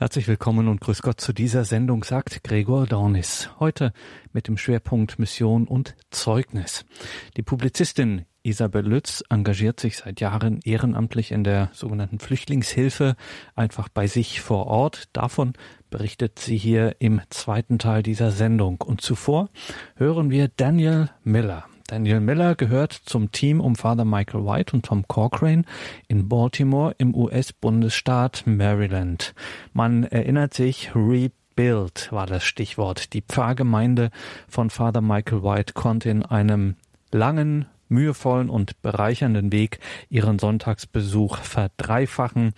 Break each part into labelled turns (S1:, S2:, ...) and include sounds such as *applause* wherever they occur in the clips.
S1: Herzlich willkommen und grüß Gott zu dieser Sendung, sagt Gregor Dornis. Heute mit dem Schwerpunkt Mission und Zeugnis. Die Publizistin Isabel Lütz engagiert sich seit Jahren ehrenamtlich in der sogenannten Flüchtlingshilfe, einfach bei sich vor Ort. Davon berichtet sie hier im zweiten Teil dieser Sendung. Und zuvor hören wir Daniel Miller. Daniel Miller gehört zum Team um Father Michael White und Tom Corcoran in Baltimore im US-Bundesstaat Maryland. Man erinnert sich, Rebuild war das Stichwort. Die Pfarrgemeinde von Father Michael White konnte in einem langen mühevollen und bereichernden Weg ihren Sonntagsbesuch verdreifachen.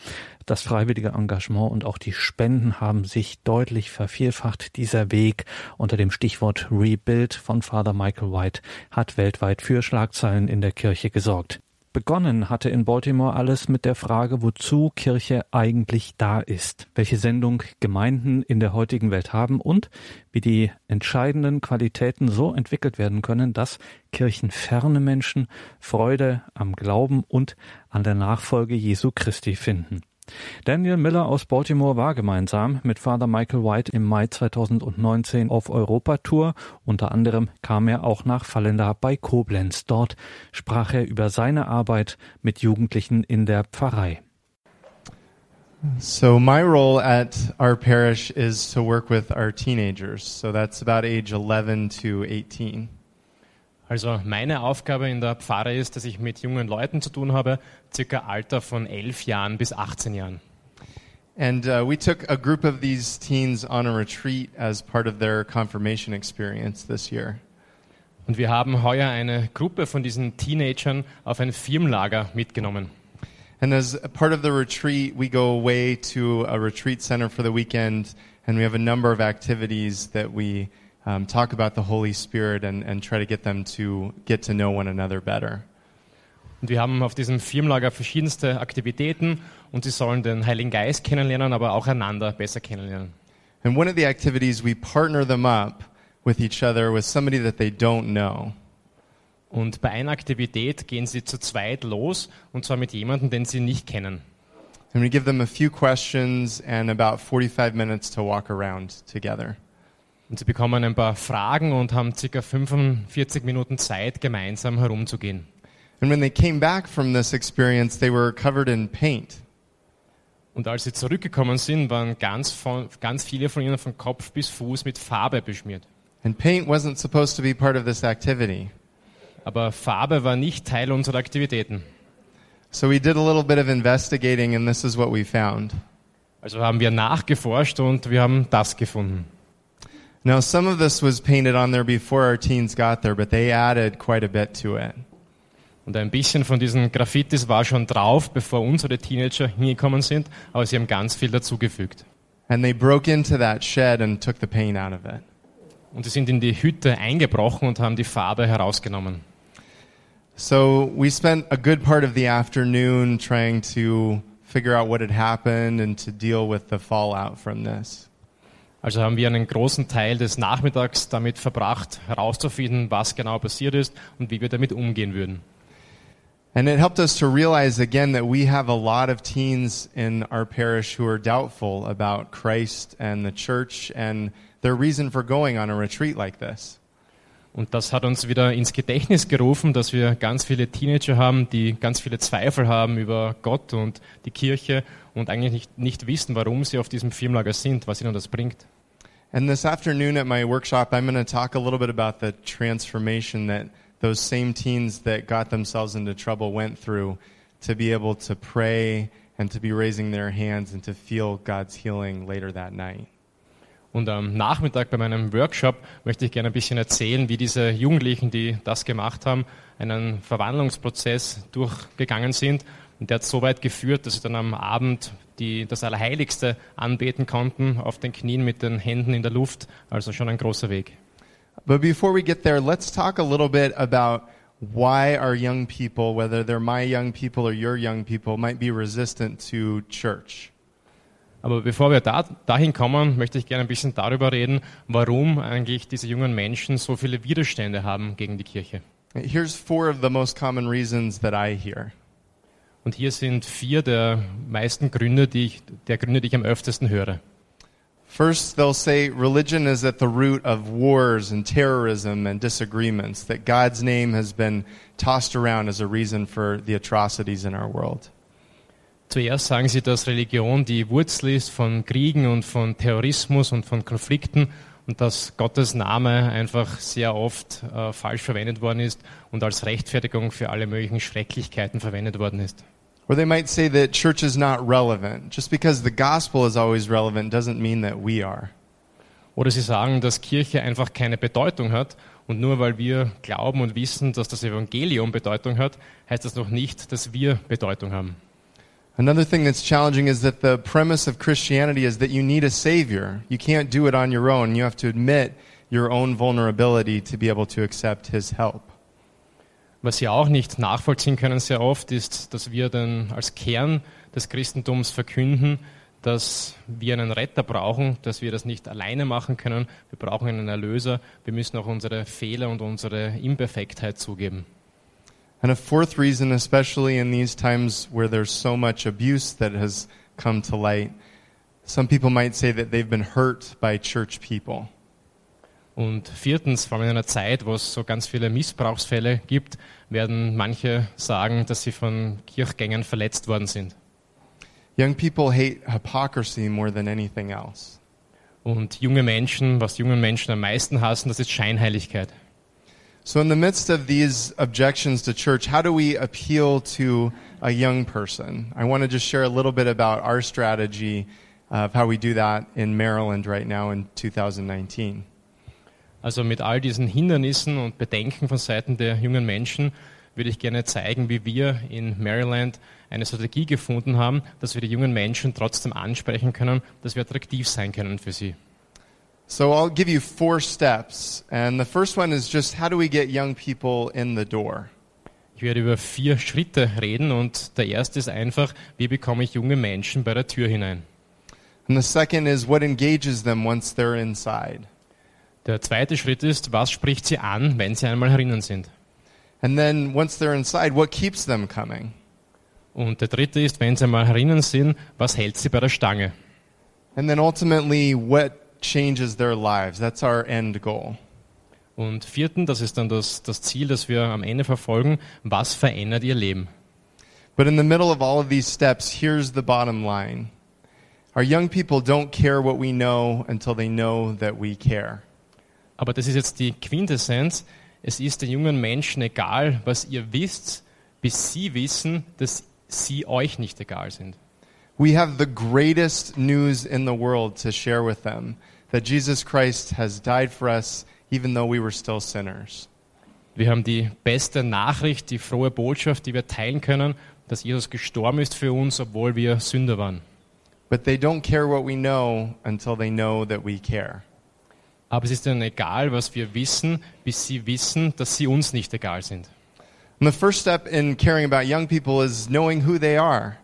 S1: Das freiwillige Engagement und auch die Spenden haben sich deutlich vervielfacht. Dieser Weg unter dem Stichwort Rebuild von Father Michael White hat weltweit für Schlagzeilen in der Kirche gesorgt. Begonnen hatte in Baltimore alles mit der Frage, wozu Kirche eigentlich da ist, welche Sendung Gemeinden in der heutigen Welt haben und wie die entscheidenden Qualitäten so entwickelt werden können, dass kirchenferne Menschen Freude am Glauben und an der Nachfolge Jesu Christi finden. Daniel Miller aus Baltimore war gemeinsam mit Father Michael White im Mai 2019 auf Europatour. Unter anderem kam er auch nach Fallenda bei Koblenz. Dort sprach er über seine Arbeit mit Jugendlichen in der Pfarrei.
S2: So my role at our parish is to work with our teenagers. So that's about age 11 to 18.
S3: Also meine Aufgabe in der Pfarre ist, dass ich mit jungen Leuten zu tun habe, circa Alter von elf Jahren bis 18 Jahren.
S2: And uh, we took a group of these teens on a retreat as part of their confirmation experience this year.
S3: Und wir haben heuer eine Gruppe von diesen Teenagern auf ein Firmenlager mitgenommen.
S2: And as part of the retreat, we go away to a retreat center for the weekend, and we have a number of activities that we um, talk about the Holy Spirit and, and try to get them to get to know one another better.
S3: Und wir haben auf diesem Firmenlager verschiedenste Aktivitäten und sie sollen den Heiligen Geist kennenlernen, aber auch einander besser kennenlernen.
S2: And one of the activities, we partner them up with each other with somebody that they don't know.
S3: Und bei einer Aktivität gehen sie zu zweit los und zwar mit jemandem, den sie nicht kennen.
S2: And we give them a few questions and about 45 minutes to walk around together.
S3: Und sie bekommen ein paar Fragen und haben ca. 45 Minuten Zeit, gemeinsam herumzugehen.
S2: And when they came back from this experience, they were covered in paint.
S3: Und als sie zurückgekommen sind, waren ganz, von, ganz viele von ihnen von Kopf bis Fuß mit Farbe beschmiert.
S2: And paint wasn't supposed to be part of this activity.
S3: Aber Farbe war nicht Teil unserer Aktivitäten.
S2: So we did a little bit of investigating and this is what we found.
S3: Also haben wir nachgeforscht und wir haben das gefunden.
S2: Now, some of this was painted on there before our teens got there, but they added quite a bit to it.
S3: Und ein bisschen von diesen Graffitis war schon drauf, bevor unsere Teenager hingekommen sind, aber sie haben ganz viel dazugefügt.
S2: And they broke into that shed and took the paint out of it.
S3: Und sie sind in die Hütte eingebrochen und haben die Farbe herausgenommen.
S2: So we spent a good part of the afternoon trying to figure out what had happened and to deal with the fallout from this.
S3: Also haben wir einen großen Teil des Nachmittags damit verbracht, herauszufinden, was genau passiert ist und wie wir damit umgehen würden.
S2: And it helped us to realize again that we have a lot of teens in our parish who are doubtful about Christ and the church and their reason for going on a retreat like this.
S3: Und das hat uns wieder ins Gedächtnis gerufen, dass wir ganz viele Teenager haben, die ganz viele Zweifel haben über Gott und die Kirche und eigentlich nicht, nicht wissen, warum sie auf diesem Firmenlager sind, was ihnen das bringt.
S2: And this afternoon at my workshop, I'm going to talk a little bit about the transformation that those same teens that got themselves into trouble went through to be able to pray and to be raising their hands and to feel God's healing later that night.
S3: Und am Nachmittag bei meinem Workshop möchte ich gerne ein bisschen erzählen, wie diese Jugendlichen, die das gemacht haben, einen Verwandlungsprozess durchgegangen sind. Und der hat so weit geführt, dass sie dann am Abend die, das Allerheiligste anbeten konnten, auf den Knien mit den Händen in der Luft. Also schon ein großer Weg.
S2: But before we get there, let's talk a little bit about why our young people, whether they're my young people or your young people, might be resistant to church.
S3: Aber bevor wir da, dahin kommen, möchte ich gerne ein bisschen darüber reden, warum eigentlich diese jungen Menschen so viele Widerstände haben gegen die Kirche.
S2: Here's four of the most common reasons that I hear.
S3: Und hier sind vier der meisten Gründe, die ich, der Gründe, die ich am öftesten höre.
S2: First, they'll say religion is at the root of wars and terrorism and disagreements, that God's name has been tossed around as a reason for the atrocities in our world.
S3: Zuerst sagen sie, dass Religion die Wurzel ist von Kriegen und von Terrorismus und von Konflikten und dass Gottes Name einfach sehr oft äh, falsch verwendet worden ist und als Rechtfertigung für alle möglichen Schrecklichkeiten verwendet worden ist.
S2: Or they might say that church is not relevant. Just because the gospel is always relevant doesn't mean that we are.
S3: Oder sie sagen, dass Kirche einfach keine Bedeutung hat und nur weil wir glauben und wissen, dass das Evangelium Bedeutung hat, heißt das noch nicht, dass wir Bedeutung haben.
S2: Another thing that's challenging is that the premise of Christianity is that you need a savior. You can't do it on your own. You have to admit your own vulnerability to be able to accept his help.
S3: Was sie auch nicht nachvollziehen können sehr oft, ist, dass wir dann als Kern des Christentums verkünden, dass wir einen Retter brauchen, dass wir das nicht alleine machen können. Wir brauchen einen Erlöser. Wir müssen auch unsere Fehler und unsere Imperfektheit zugeben.
S2: And a fourth reason, especially in these times where there's so much abuse that has come to light, some people might say that they've been hurt by church people.
S3: Und viertens, vor allem in einer Zeit, wo es so ganz viele Missbrauchsfälle gibt, werden manche sagen, dass sie von Kirchgängern verletzt worden sind.
S2: Young people hate hypocrisy more than anything else.
S3: Und junge Menschen, was junge Menschen am meisten hassen, das ist Scheinheiligkeit.
S2: So, in the midst of these objections to church, how do we appeal to a young person? I want to just share a little bit about our strategy of how we do that in Maryland right now in 2019.
S3: Also mit all diesen Hindernissen und Bedenken von Seiten der jungen Menschen würde ich gerne zeigen, wie wir in Maryland eine Strategie gefunden haben, dass wir die jungen Menschen trotzdem ansprechen können, dass wir attraktiv sein können für sie.
S2: So, I'll give you four steps. And the first one is just how do we get young people in the door?
S3: Ich werde über vier Schritte reden und der erste ist einfach, wie bekomme ich junge Menschen bei der Tür hinein?
S2: And the second is what engages them once they're inside.
S3: Der zweite Schritt ist, was spricht sie an, wenn sie einmal herinnen sind?
S2: And then once they're inside, what keeps them coming?
S3: Und der dritte ist, wenn sie einmal herinnen sind, was hält sie bei der Stange?
S2: And then ultimately, what changes their lives? That's our end goal.
S3: Und vierten, das ist dann das, das Ziel, das wir am Ende verfolgen, was verändert ihr Leben?
S2: But in the middle of all of these steps, here's the bottom line. Our young people don't care what we know until they know that we care.
S3: Aber das ist jetzt die Quintessenz. Es ist den jungen Menschen egal, was ihr wisst, bis sie wissen, dass sie euch nicht egal sind.
S2: We have the greatest news in the world to share with them that Jesus Christ has died for us even though we were still sinners.
S3: Wir haben die beste Nachricht, die frohe Botschaft, die wir teilen können, dass Jesus gestorben ist für uns, obwohl wir Sünder waren.
S2: But they don't care what we know until they know that we care.
S3: Aber es ist ihnen egal, was wir wissen, bis sie wissen, dass sie uns nicht egal sind.
S2: And the first step in caring about young people is knowing who they are.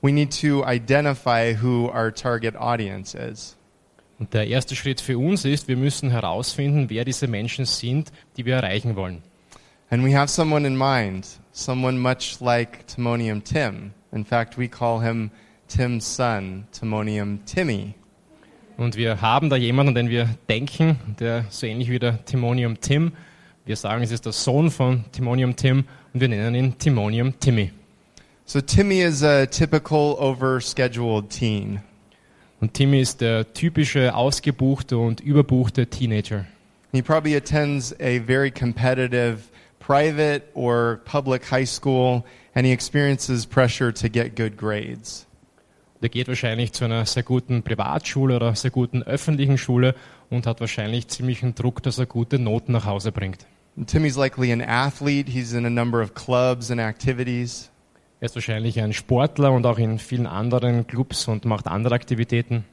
S2: We need to identify who our target audience is.
S3: Und der erste Schritt für uns ist, wir müssen herausfinden, wer diese Menschen sind, die wir erreichen wollen.
S2: And we have someone in mind, someone much like Timonium Tim. In fact, we call him Tim's son, Timonium Timmy.
S3: Und wir haben da jemanden, an den wir denken, der so ähnlich wie der Timonium Tim. Wir sagen, es ist der Sohn von Timonium Tim und wir nennen ihn Timonium Timmy.
S2: So Timmy is a typical overscheduled teen.
S3: Und Timmy ist der typische ausgebuchte und überbuchte Teenager.
S2: He probably attends a very competitive private or public high school and he experiences pressure to get good grades.
S3: Der geht wahrscheinlich zu einer sehr guten Privatschule oder sehr guten öffentlichen Schule und hat wahrscheinlich ziemlichen Druck, dass er gute Noten nach Hause bringt.
S2: And Timmy's likely an athlete. He's in a number of clubs and activities.
S3: Er ist wahrscheinlich ein Sportler und auch in vielen anderen Clubs und macht andere Aktivitäten.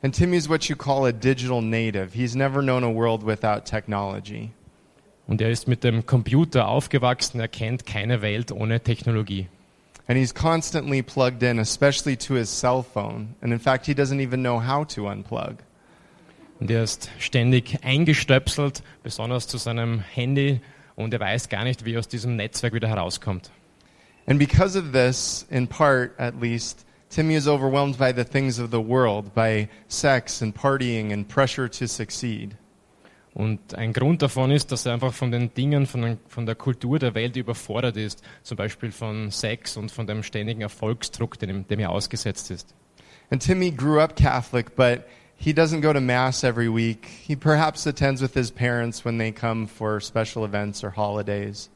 S2: And Timmy's what you call a digital native. He's never known a world without technology.
S3: Und er ist mit dem Computer aufgewachsen, er kennt keine Welt ohne Technologie.
S2: And he's constantly plugged in, especially to his cell phone. And in fact, he doesn't even know how to unplug.
S3: Und er ist ständig eingestöpselt, besonders zu seinem Handy, und er weiß gar nicht, wie er aus diesem Netzwerk wieder herauskommt.
S2: And because of this, in part at least, Timmy is overwhelmed by the things of the world, by sex and partying and pressure to succeed.
S3: Und ein Grund davon ist, dass er einfach von den Dingen, von, den, von der Kultur der Welt überfordert ist, zum Beispiel von Sex und von dem ständigen Erfolgsdruck, dem, dem er ausgesetzt ist.
S2: And Timmy grew up Catholic, but he doesn't go to Mass every week. He perhaps attends with his parents when they come for special events or holidays.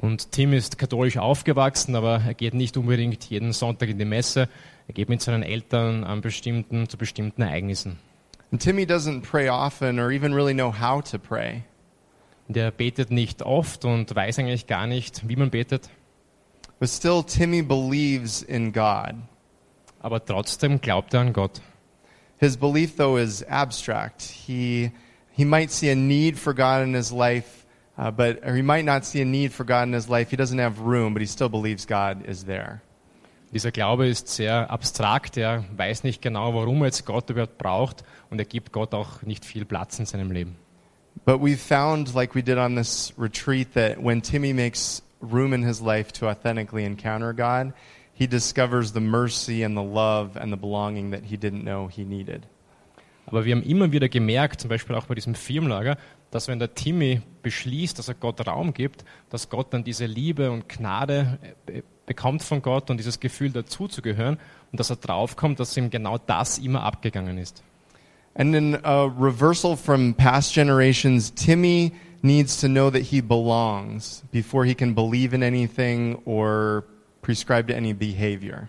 S3: Und Tim ist katholisch aufgewachsen, aber er geht nicht unbedingt jeden Sonntag in die Messe. Er geht mit seinen Eltern an bestimmten, zu bestimmten Ereignissen.
S2: And Timmy doesn't pray often or even really know how to pray.
S3: Und er betet nicht oft und weiß eigentlich gar nicht, wie man betet.
S2: But still, Timmy believes in God.
S3: Aber trotzdem glaubt er an Gott.
S2: His belief, though, is abstract. He, he might see a need for God in his life, uh, but he might not see a need for God in his life. He doesn't have room, but he still believes God is there.
S3: Dieser Glaube ist sehr abstrakt. Er weiß nicht genau, warum er jetzt Gott überhaupt braucht und er gibt Gott auch nicht viel Platz in seinem Leben.
S2: But we found, like we did on this retreat, that when Timmy makes room in his life to authentically encounter God, he discovers the mercy and the love and the belonging that he didn't know he needed.
S3: Aber wir haben immer wieder gemerkt, zum Beispiel auch bei diesem Firmenlager, dass wenn der Timmy beschließt, dass er Gott Raum gibt, dass Gott dann diese Liebe und Gnade äh, bekommt von Gott und dieses Gefühl dazuzugehören und dass er draufkommt, dass ihm genau das immer abgegangen ist.
S2: And in a reversal from past generations, Timmy needs to know that he belongs before he can believe in anything or prescribe to any behavior.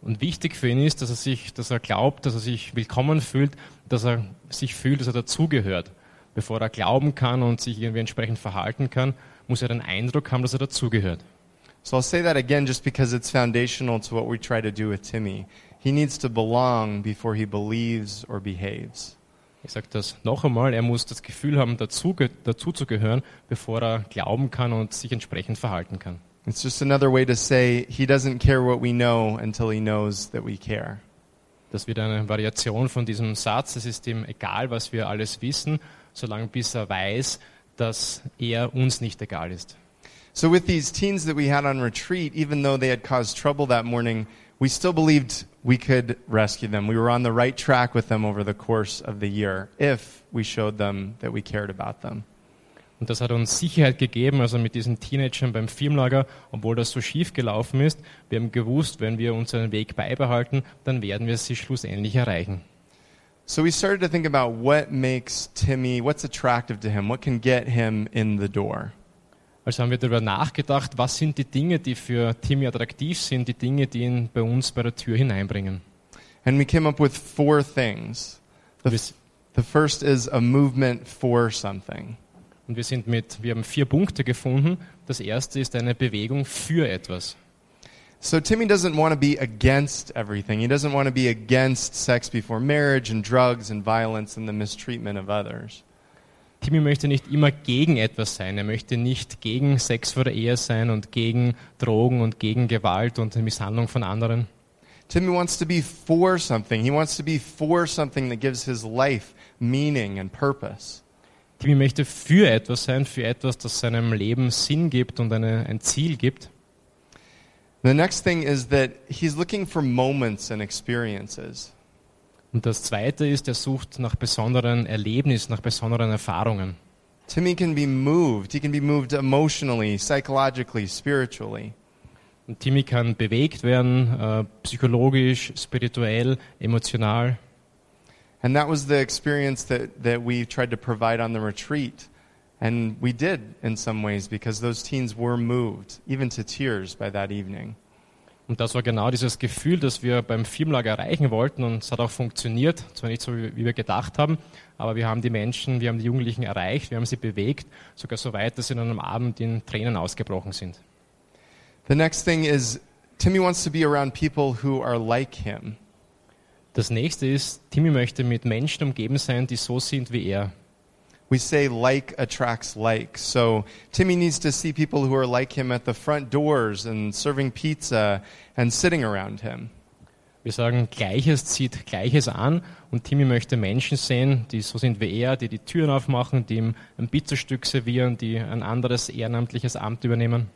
S3: Und wichtig für ihn ist, dass er sich, dass er glaubt, dass er sich willkommen fühlt, dass er sich fühlt, dass er dazugehört. Bevor er glauben kann und sich irgendwie entsprechend verhalten kann, muss er den Eindruck haben, dass er dazugehört.
S2: So I'll say that again just because it's foundational to what we try to do with Timmy. He needs to belong before he believes or behaves.
S3: Ich sage das noch einmal, er muss das Gefühl haben, dazu, dazu zu gehören, bevor er glauben kann und sich entsprechend verhalten kann.
S2: It's just another way to say he doesn't care what we know until he knows that we care.
S3: Das wird eine Variation von diesem Satz. Es ist ihm egal, was wir alles wissen, solange bis er weiß, dass er uns nicht egal ist.
S2: So with these teens that we had on retreat, even though they had caused trouble that morning, we still believed we could rescue them. We were on the right track with them over the course of the year if we showed them that we cared about them.
S3: Und das hat uns Sicherheit gegeben, also mit diesen Teenagern beim Firmenlager, obwohl das so schief gelaufen ist. Wir haben gewusst, wenn wir unseren Weg beibehalten, dann werden wir sie schlussendlich erreichen.
S2: So we started to think about what makes Timmy, what's attractive to him, what can get him in the door.
S3: Also haben wir darüber nachgedacht, was sind die Dinge, die für Timmy attraktiv sind, die Dinge, die ihn bei uns bei der Tür hineinbringen.
S2: And we came up with four things. The, the first is a movement for something.
S3: und wir sind mit, wir haben vier Punkte gefunden. Das erste ist eine Bewegung für etwas.
S2: So Timmy doesn't want to be against everything. He doesn't want to be against sex before marriage and drugs and violence and the mistreatment of others.
S3: Timmy möchte nicht immer gegen etwas sein. Er möchte nicht gegen Sex vor der Ehe sein und gegen Drogen und gegen Gewalt und Misshandlung von anderen.
S2: Timmy wants to be for something. He wants to be for something that gives his life meaning and purpose.
S3: Timmy möchte für etwas sein, für etwas, das seinem Leben Sinn gibt und eine, ein Ziel gibt.
S2: The next thing is that he's looking for moments and experiences.
S3: Und das zweite ist, er sucht nach besonderen Erlebnissen, nach besonderen Erfahrungen.
S2: Timmy can be moved. He can be moved emotionally, psychologically, spiritually.
S3: Und Timmy kann bewegt werden, äh, psychologisch, spirituell, emotional.
S2: And that was the experience that, that we tried to provide on the retreat. And we did in some ways because those teens were moved, even to tears, by that evening.
S3: Und das war genau dieses Gefühl, das wir beim Firmenlager erreichen wollten. Und es hat auch funktioniert. Zwar nicht so, wie wie wir gedacht haben, aber wir haben die Menschen, wir haben die Jugendlichen erreicht, wir haben sie bewegt, sogar so weit, dass sie dann am Abend in Tränen ausgebrochen sind.
S2: The next thing is Timmy wants to be around people who are like him.
S3: Das nächste ist, Timmy möchte mit Menschen umgeben sein, die so sind wie er.
S2: We say like attracts like. So Timmy needs to see people who are like him at the front doors and serving pizza and sitting around him.
S3: Wir sagen, Gleiches zieht Gleiches an und Timmy möchte Menschen sehen, die so sind wie er, die die Türen aufmachen, die ihm ein Pizzastück servieren, die ein anderes ehrenamtliches Amt übernehmen.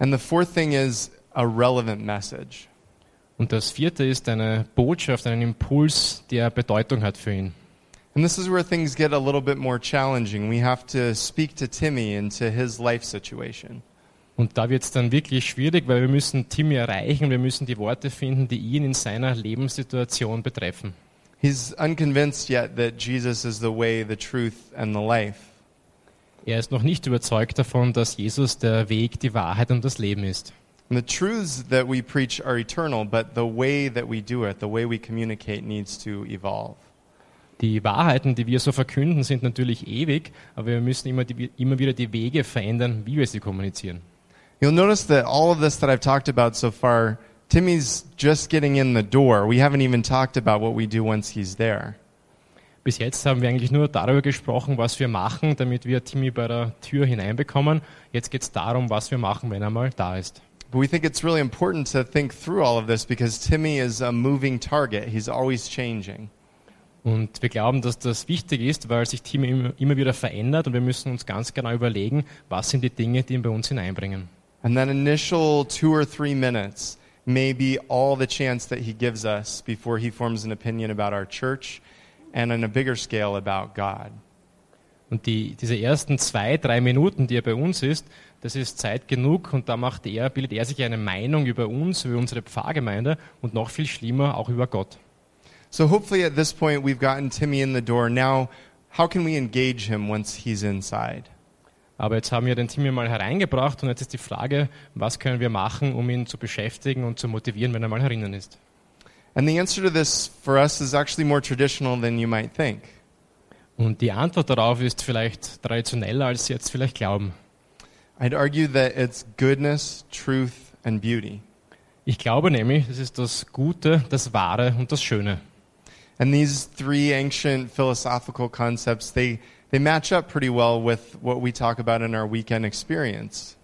S2: And the fourth thing is a relevant message.
S3: Und das vierte ist eine Botschaft, einen Impuls, der Bedeutung hat für ihn.
S2: And this is where things get a little bit more challenging. We have to speak to Timmy and to his life situation.
S3: Und da wird es dann wirklich schwierig, weil wir müssen Timmy erreichen, wir müssen die Worte finden, die ihn in seiner Lebenssituation betreffen.
S2: He's unconvinced yet that Jesus is the way, the truth, and the life.
S3: Er ist noch nicht überzeugt davon, dass Jesus der Weg, die Wahrheit und das Leben ist.
S2: And the truths that we preach are eternal, but the way that we do it, the way we communicate, needs to evolve.
S3: Die Wahrheiten, die wir so verkünden, sind natürlich ewig, aber wir müssen immer, die, immer wieder die Wege verändern, wie wir sie kommunizieren.
S2: You'll notice that all of this that I've talked about so far, Timmy's just getting in the door. We haven't even talked about what we do once he's there.
S3: Bis jetzt haben wir eigentlich nur darüber gesprochen, was wir machen, damit wir Timmy bei der Tür hineinbekommen. Jetzt geht es darum, was wir machen, wenn er mal da ist.
S2: But we think it's really important to think through all of this because Timmy is a moving target. He's always changing.
S3: Und wir glauben, dass das wichtig ist, weil sich immer, immer wieder verändert und wir müssen uns ganz genau überlegen, was sind die Dinge, die ihn bei uns hineinbringen.
S2: And that initial two or three minutes may be all the chance that he gives us before he forms an opinion about our church and on a bigger scale about God.
S3: Und die, diese ersten zwei, drei Minuten, die er bei uns ist, das ist Zeit genug und da macht er, bildet er sich eine Meinung über uns, über unsere Pfarrgemeinde und noch viel schlimmer auch über Gott.
S2: So hopefully at this point we've gotten Timmy in the door. Now, how can we engage him once he's inside?
S3: Aber jetzt haben wir den Timmy mal hereingebracht und jetzt ist die Frage, was können wir machen, um ihn zu beschäftigen und zu motivieren, wenn er mal herinnen ist.
S2: And the answer to this for us is actually more traditional than you might think.
S3: Und die Antwort darauf ist vielleicht traditioneller, als Sie jetzt vielleicht glauben.
S2: I'd argue that it's goodness, truth, and beauty.
S3: Ich glaube nämlich, es ist das Gute, das Wahre und das Schöne.
S2: And these three ancient philosophical concepts, they, they match up pretty well with what we talk about in our weekend experience.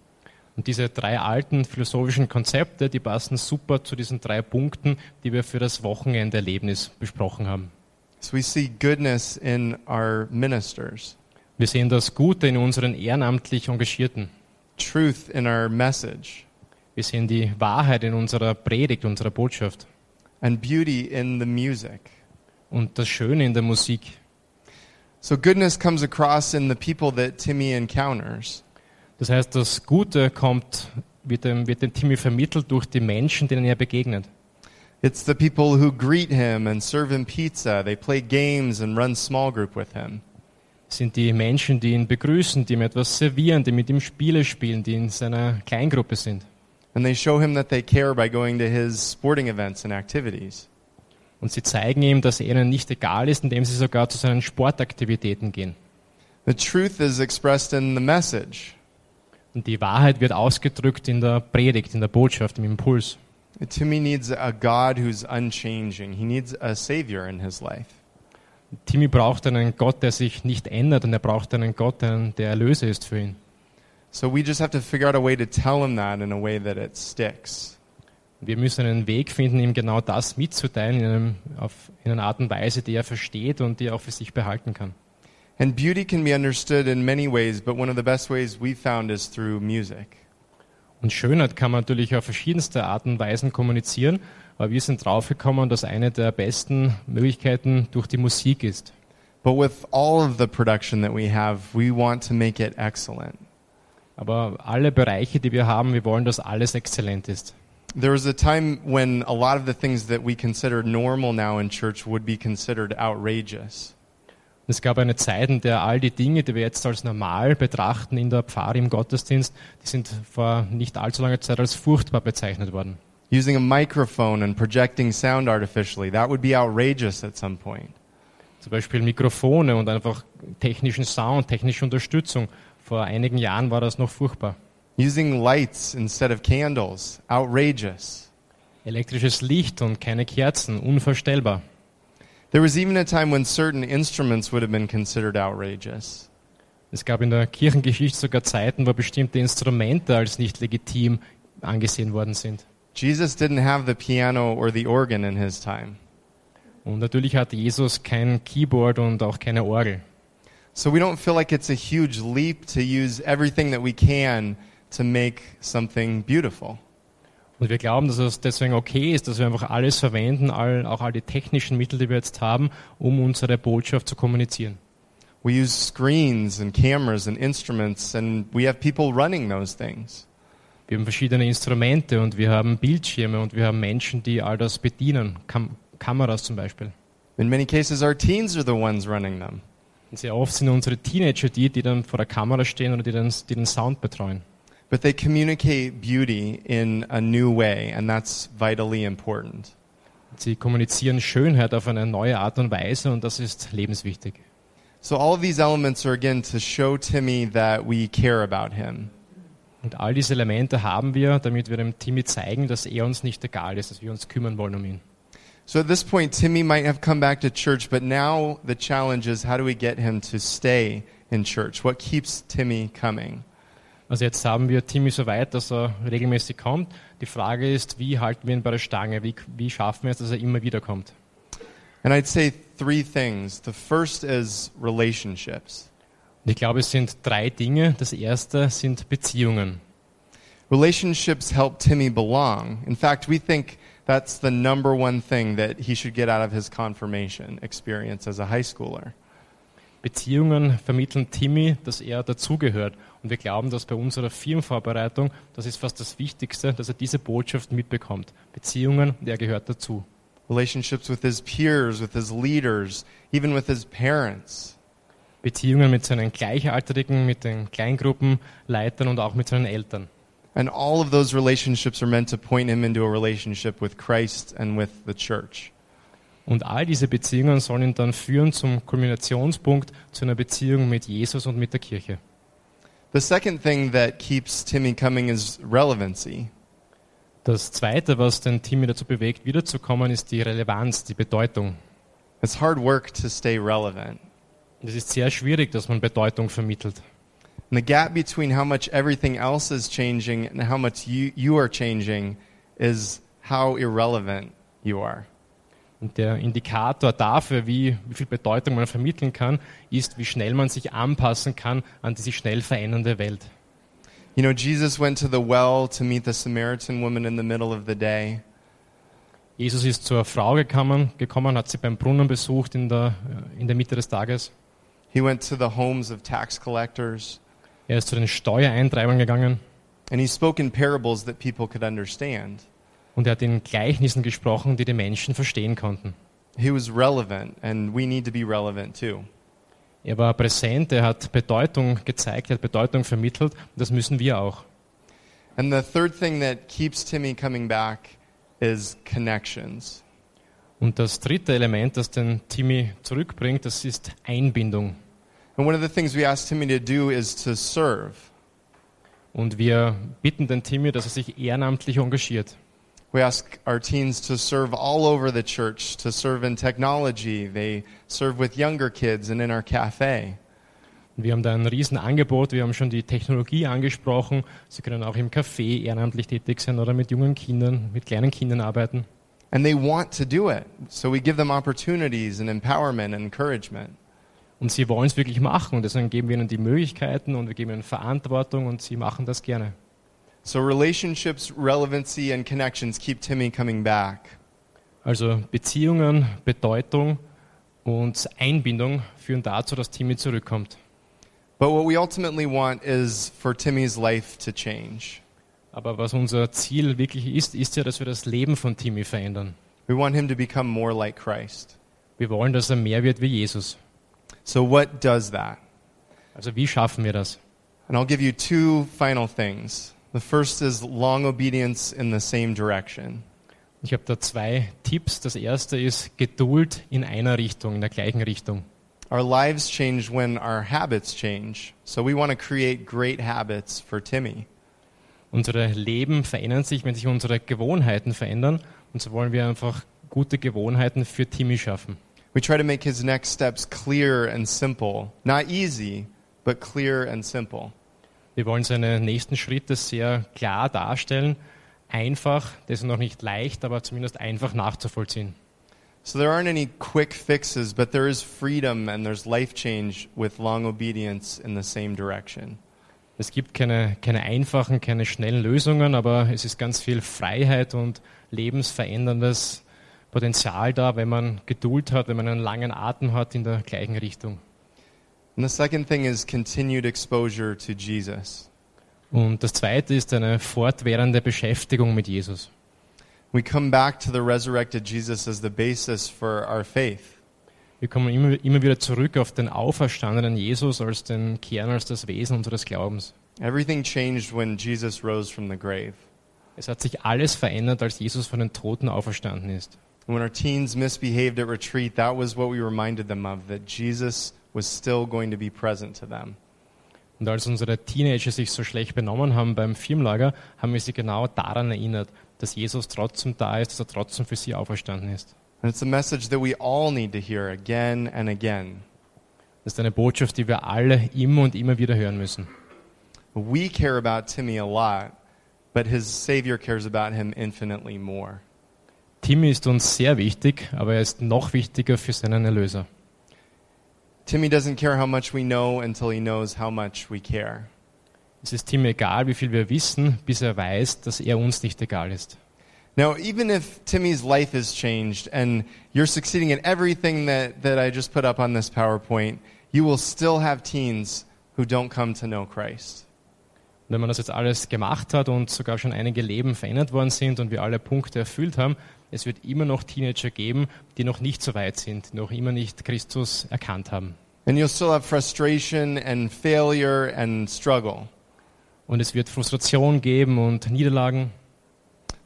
S3: Und diese drei alten philosophischen Konzepte, die passen super zu diesen drei Punkten, die wir für das Wochenenderlebnis besprochen haben.
S2: So we see goodness in our ministers,
S3: Wir sehen das Gute in unseren ehrenamtlich Engagierten.
S2: truth in our message,
S3: Wir sehen die Wahrheit in unserer Predigt, unserer Botschaft.
S2: and beauty in the music.
S3: Und das Schöne in der Musik.
S2: So goodness comes across in the people that Timmy encounters.
S3: Das heißt, das Gute kommt, wird dem, wird dem Timmy vermittelt durch die Menschen, denen er begegnet.
S2: It's the people who greet him and serve him pizza. They play games and run small group with him.
S3: Sind die Menschen, die ihn begrüßen, die ihm etwas servieren, die mit ihm Spiele spielen, die in seiner Kleingruppe sind.
S2: And they show him that they care by going to his sporting events and activities.
S3: Und sie zeigen ihm, dass er ihnen nicht egal ist, indem sie sogar zu seinen Sportaktivitäten gehen.
S2: The truth is expressed in the message.
S3: Und die Wahrheit wird ausgedrückt in der Predigt, in der Botschaft, im Impuls.
S2: Timmy needs a God who's unchanging. He needs a savior in his life.
S3: Timmy braucht einen Gott, der sich nicht ändert und er braucht einen Gott, der Erlöser ist für ihn.
S2: So we just have to figure out a way to tell him that in a way that it sticks.
S3: Wir müssen einen Weg finden, ihm genau das mitzuteilen in, einem, auf, in einer Art und Weise, die er versteht und die er auch für sich behalten kann.
S2: And beauty can be understood in many ways, but one of the best ways we found is through music.
S3: Und Schönheit kann man natürlich auf verschiedenste Arten und Weisen kommunizieren, aber wir sind draufgekommen, dass eine der besten Möglichkeiten durch die Musik ist.
S2: But with all of the production that we have, we want to make it excellent.
S3: Aber alle Bereiche, die wir haben, wir wollen, dass alles exzellent ist.
S2: There was a time when a lot of the things that we consider normal now in church would be considered outrageous.
S3: Es gab eine Zeit, in der all die Dinge, die wir jetzt als normal betrachten in der Pfarre, im Gottesdienst, die sind vor nicht allzu langer Zeit als furchtbar bezeichnet worden.
S2: Using a microphone and projecting sound artificially, that would be outrageous at some point.
S3: Zum Beispiel Mikrofone und einfach technischen Sound, technische Unterstützung. Vor einigen Jahren war das noch furchtbar.
S2: Using lights instead of candles, outrageous.
S3: Elektrisches Licht und keine Kerzen, unvorstellbar.
S2: There was even a time when certain instruments would have been considered outrageous.
S3: Es gab in der Kirchengeschichte sogar Zeiten, wo bestimmte Instrumente als nicht legitim angesehen worden sind.
S2: Jesus didn't have the piano or the organ in his time.
S3: Und natürlich hatte Jesus kein Keyboard und auch keine Orgel.
S2: So we don't feel like it's a huge leap to use everything that we can to make something beautiful.
S3: Und wir glauben, dass es deswegen okay ist, dass wir einfach alles verwenden, all, auch all die technischen Mittel, die wir jetzt haben, um unsere Botschaft zu kommunizieren.
S2: We use screens and cameras and instruments, and we have people running those things.
S3: Wir haben verschiedene Instrumente und wir haben Bildschirme und wir haben Menschen, die all das bedienen, Kam Kameras zum Beispiel.
S2: In many cases, our teens are the ones running them.
S3: Und sehr oft sind unsere Teenager die, die dann vor der Kamera stehen oder die, dann, die den Sound betreuen.
S2: But they communicate beauty in a new way, and that's vitally important.
S3: Sie kommunizieren Schönheit auf eine neue Art und Weise und das ist lebenswichtig.
S2: So, all of these elements are again to show Timmy that we care about him.
S3: Und all diese Elemente haben wir, damit wir dem Timmy zeigen, dass er uns nicht egal ist, dass wir uns kümmern wollen um ihn.
S2: So, at this point, Timmy might have come back to church, but now the challenge is how do we get him to stay in church? What keeps Timmy coming?
S3: Also jetzt haben wir Timmy so weit, dass er regelmäßig kommt. Die Frage ist, wie halten wir ihn bei der Stange? Wie, wie schaffen wir es, dass er immer wieder kommt?
S2: And I'd say three things. The first is relationships.
S3: Und ich glaube, es sind drei Dinge. Das erste sind Beziehungen.
S2: Relationships help Timmy belong. In fact, we think that's the number one thing that he should get out of his confirmation experience as a high schooler.
S3: Beziehungen vermitteln Timmy, dass er dazugehört. Und wir glauben, dass bei unserer Firmenvorbereitung, das ist fast das Wichtigste, dass er diese Botschaft mitbekommt. Beziehungen, er gehört dazu.
S2: Relationships with his peers, with his leaders, even with his parents.
S3: Beziehungen mit seinen Gleichaltrigen, mit den Kleingruppenleitern und auch mit seinen Eltern.
S2: And all of those relationships are meant to point him into a relationship with Christ and with the church.
S3: Und all diese Beziehungen sollen dann führen zum Kulminationspunkt zu einer Beziehung mit Jesus und mit der Kirche.
S2: The second thing that keeps Timmy coming is relevancy.
S3: Das Zweite, was den Timmy dazu bewegt, wiederzukommen, ist die Relevanz, die Bedeutung.
S2: It's hard work to stay relevant.
S3: Es ist sehr schwierig, dass man Bedeutung vermittelt.
S2: And the gap between how much everything else is changing and how much you, you are changing is how irrelevant you are.
S3: Und der Indikator dafür, wie, wie viel Bedeutung man vermitteln kann, ist, wie schnell man sich anpassen kann an diese schnell verändernde Welt.
S2: You know, Jesus went to the well to meet the Samaritan woman in the middle of the day.
S3: Jesus ist zur Frau gekommen, gekommen hat sie beim Brunnen besucht in der, in der Mitte des Tages.
S2: He went to the homes of tax collectors.
S3: Er ist zu den Steuereintreibern gegangen
S2: And he spoke in parables that people could understand.
S3: Und er hat in Gleichnissen gesprochen, die die Menschen verstehen konnten.
S2: He was relevant, and we need to be relevant too.
S3: Er war präsent, er hat Bedeutung gezeigt, er hat Bedeutung vermittelt und das müssen wir auch.
S2: And the third thing that keeps Timmy coming back is connections.
S3: Und das dritte Element, das den Timmy zurückbringt, das ist Einbindung.
S2: And one of the things we ask Timmy to do is to serve.
S3: Und wir bitten den Timmy, dass er sich ehrenamtlich engagiert.
S2: We ask our teens to serve all over the church, to serve in technology. They serve with younger kids and in our cafe.
S3: Wir haben da ein Riesenangebot, wir haben schon die Technologie angesprochen. Sie können auch im Café ehrenamtlich tätig sein oder mit jungen Kindern, mit kleinen Kindern arbeiten.
S2: And they want to do it. So we give them opportunities and empowerment and encouragement.
S3: Und sie wollen es wirklich machen und deswegen geben wir ihnen die Möglichkeiten und wir geben ihnen Verantwortung und sie machen das gerne.
S2: So relationships, relevancy, and connections keep Timmy coming back.
S3: Also Beziehungen, Bedeutung und Einbindung führen dazu, dass Timmy zurückkommt.
S2: But what we ultimately want is for Timmy's life to change.
S3: Aber was unser Ziel wirklich ist, ist ja, dass wir das Leben von Timmy verändern.
S2: We want him to become more like Christ.
S3: Wir wollen, dass er mehr wird wie Jesus.
S2: So, what does that?
S3: Also wie schaffen wir das?
S2: And I'll give you two final things. The first is long obedience in the same direction.
S3: Ich habe da zwei Tipps. Das erste ist Geduld in einer Richtung, in der gleichen Richtung.
S2: Our lives change when our habits change. So, we want to create great habits for Timmy.
S3: Unsere Leben verändern sich, wenn sich unsere Gewohnheiten verändern. Und so wollen wir einfach gute Gewohnheiten für Timmy schaffen.
S2: We try to make his next steps clear and simple. Not easy, but clear and simple.
S3: Wir wollen seine nächsten Schritte sehr klar darstellen. Einfach, das ist noch nicht leicht, aber zumindest einfach nachzuvollziehen.
S2: So there aren't any quick fixes, but there is freedom and there's life change with long obedience in the same direction.
S3: Es gibt keine, keine einfachen, keine schnellen Lösungen, aber es ist ganz viel Freiheit und lebensveränderndes Potenzial da, wenn man Geduld hat, wenn man einen langen Atem hat in der gleichen Richtung.
S2: And the second thing is continued exposure to Jesus.
S3: Und das zweite ist eine fortwährende Beschäftigung mit Jesus.
S2: We come back to the resurrected Jesus as the basis for our faith.
S3: Wir kommen immer, immer wieder zurück auf den auferstandenen Jesus als den Kern, als das Wesen unseres Glaubens.
S2: Everything changed when Jesus rose from the grave.
S3: Es hat sich alles verändert, als Jesus von den Toten auferstanden ist.
S2: When our teens misbehaved at retreat, that was what we reminded them of, that Jesus was still going to be present to them.
S3: Und als unsere Teenager sich so schlecht benommen haben beim Firmenlager, haben wir sie genau daran erinnert, dass Jesus trotzdem da ist, dass er trotzdem für sie auferstanden ist.
S2: And it's a message that we all need to hear again and again.
S3: Das ist eine Botschaft, die wir alle immer und immer wieder hören müssen.
S2: We care about Timmy a lot, but his Savior cares about him infinitely more.
S3: Timmy ist uns sehr wichtig, aber er ist noch wichtiger für seinen Erlöser.
S2: Timmy doesn't care how much we know until he knows how much we care.
S3: Es ist Timmy egal, wie viel wir wissen, bis er weiß, dass er uns nicht egal ist.
S2: Now, even if Timmy's life has changed and you're succeeding in everything that, that I just put up on this PowerPoint, you will still have teens who don't come to know Christ.
S3: Wenn man das jetzt alles gemacht hat und sogar schon einige Leben verändert worden sind und wir alle Punkte erfüllt haben, es wird immer noch Teenager geben, die noch nicht so weit sind, die noch immer nicht Christus erkannt haben.
S2: And you'll still have frustration and failure and struggle.
S3: Und es wird Frustration geben und Niederlagen.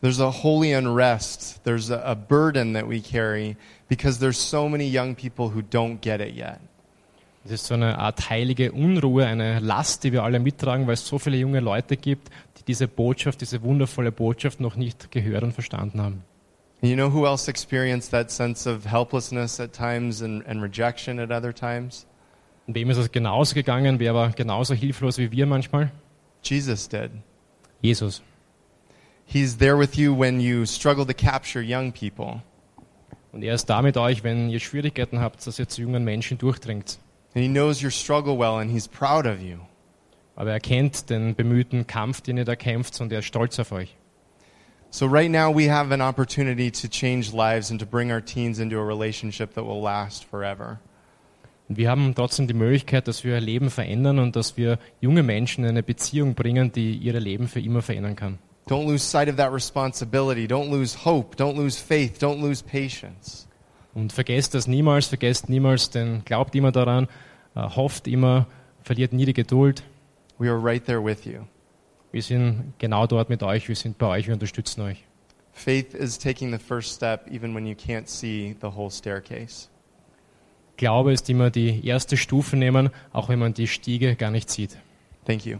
S2: There's a holy unrest. There's a, a burden that we carry because there's so many young people who don't get it yet.
S3: Es ist so eine Art heilige Unruhe, eine Last, die wir alle mittragen, weil es so viele junge Leute gibt, die diese Botschaft, diese wundervolle Botschaft noch nicht gehört und verstanden haben.
S2: You know who else experienced that sense of helplessness at times and, and rejection at other times?
S3: Und wem ist es genauso gegangen? Wer war genauso hilflos wie wir manchmal?
S2: Jesus did.
S3: Jesus.
S2: He's there with you when you struggle to capture young people.
S3: Und er ist da mit euch, wenn ihr Schwierigkeiten habt, dass ihr zu jungen Menschen durchdringt.
S2: And he knows your struggle well and he's proud of you.
S3: Aber er kennt den bemühten Kampf, den ihr da kämpft, und er ist stolz auf euch.
S2: So right now we have an opportunity to change lives and to bring our teens into a relationship that will last forever.
S3: Wir haben trotzdem die Möglichkeit, dass wir ihr Leben verändern und dass wir junge Menschen in eine Beziehung bringen, die ihre Leben für immer verändern kann.
S2: Don't lose sight of that responsibility. Don't lose hope. Don't lose faith. Don't lose patience.
S3: Und vergesst das niemals, vergesst niemals, denn glaubt immer daran, äh, hofft immer, verliert nie die Geduld.
S2: We are right there with you.
S3: Wir sind genau dort mit euch, wir sind bei euch, wir unterstützen euch.
S2: Faith is taking the first step even when you can't see the whole staircase.
S3: Glaube ist immer die erste Stufe nehmen, auch wenn man die Stiege gar nicht sieht.
S2: Thank you.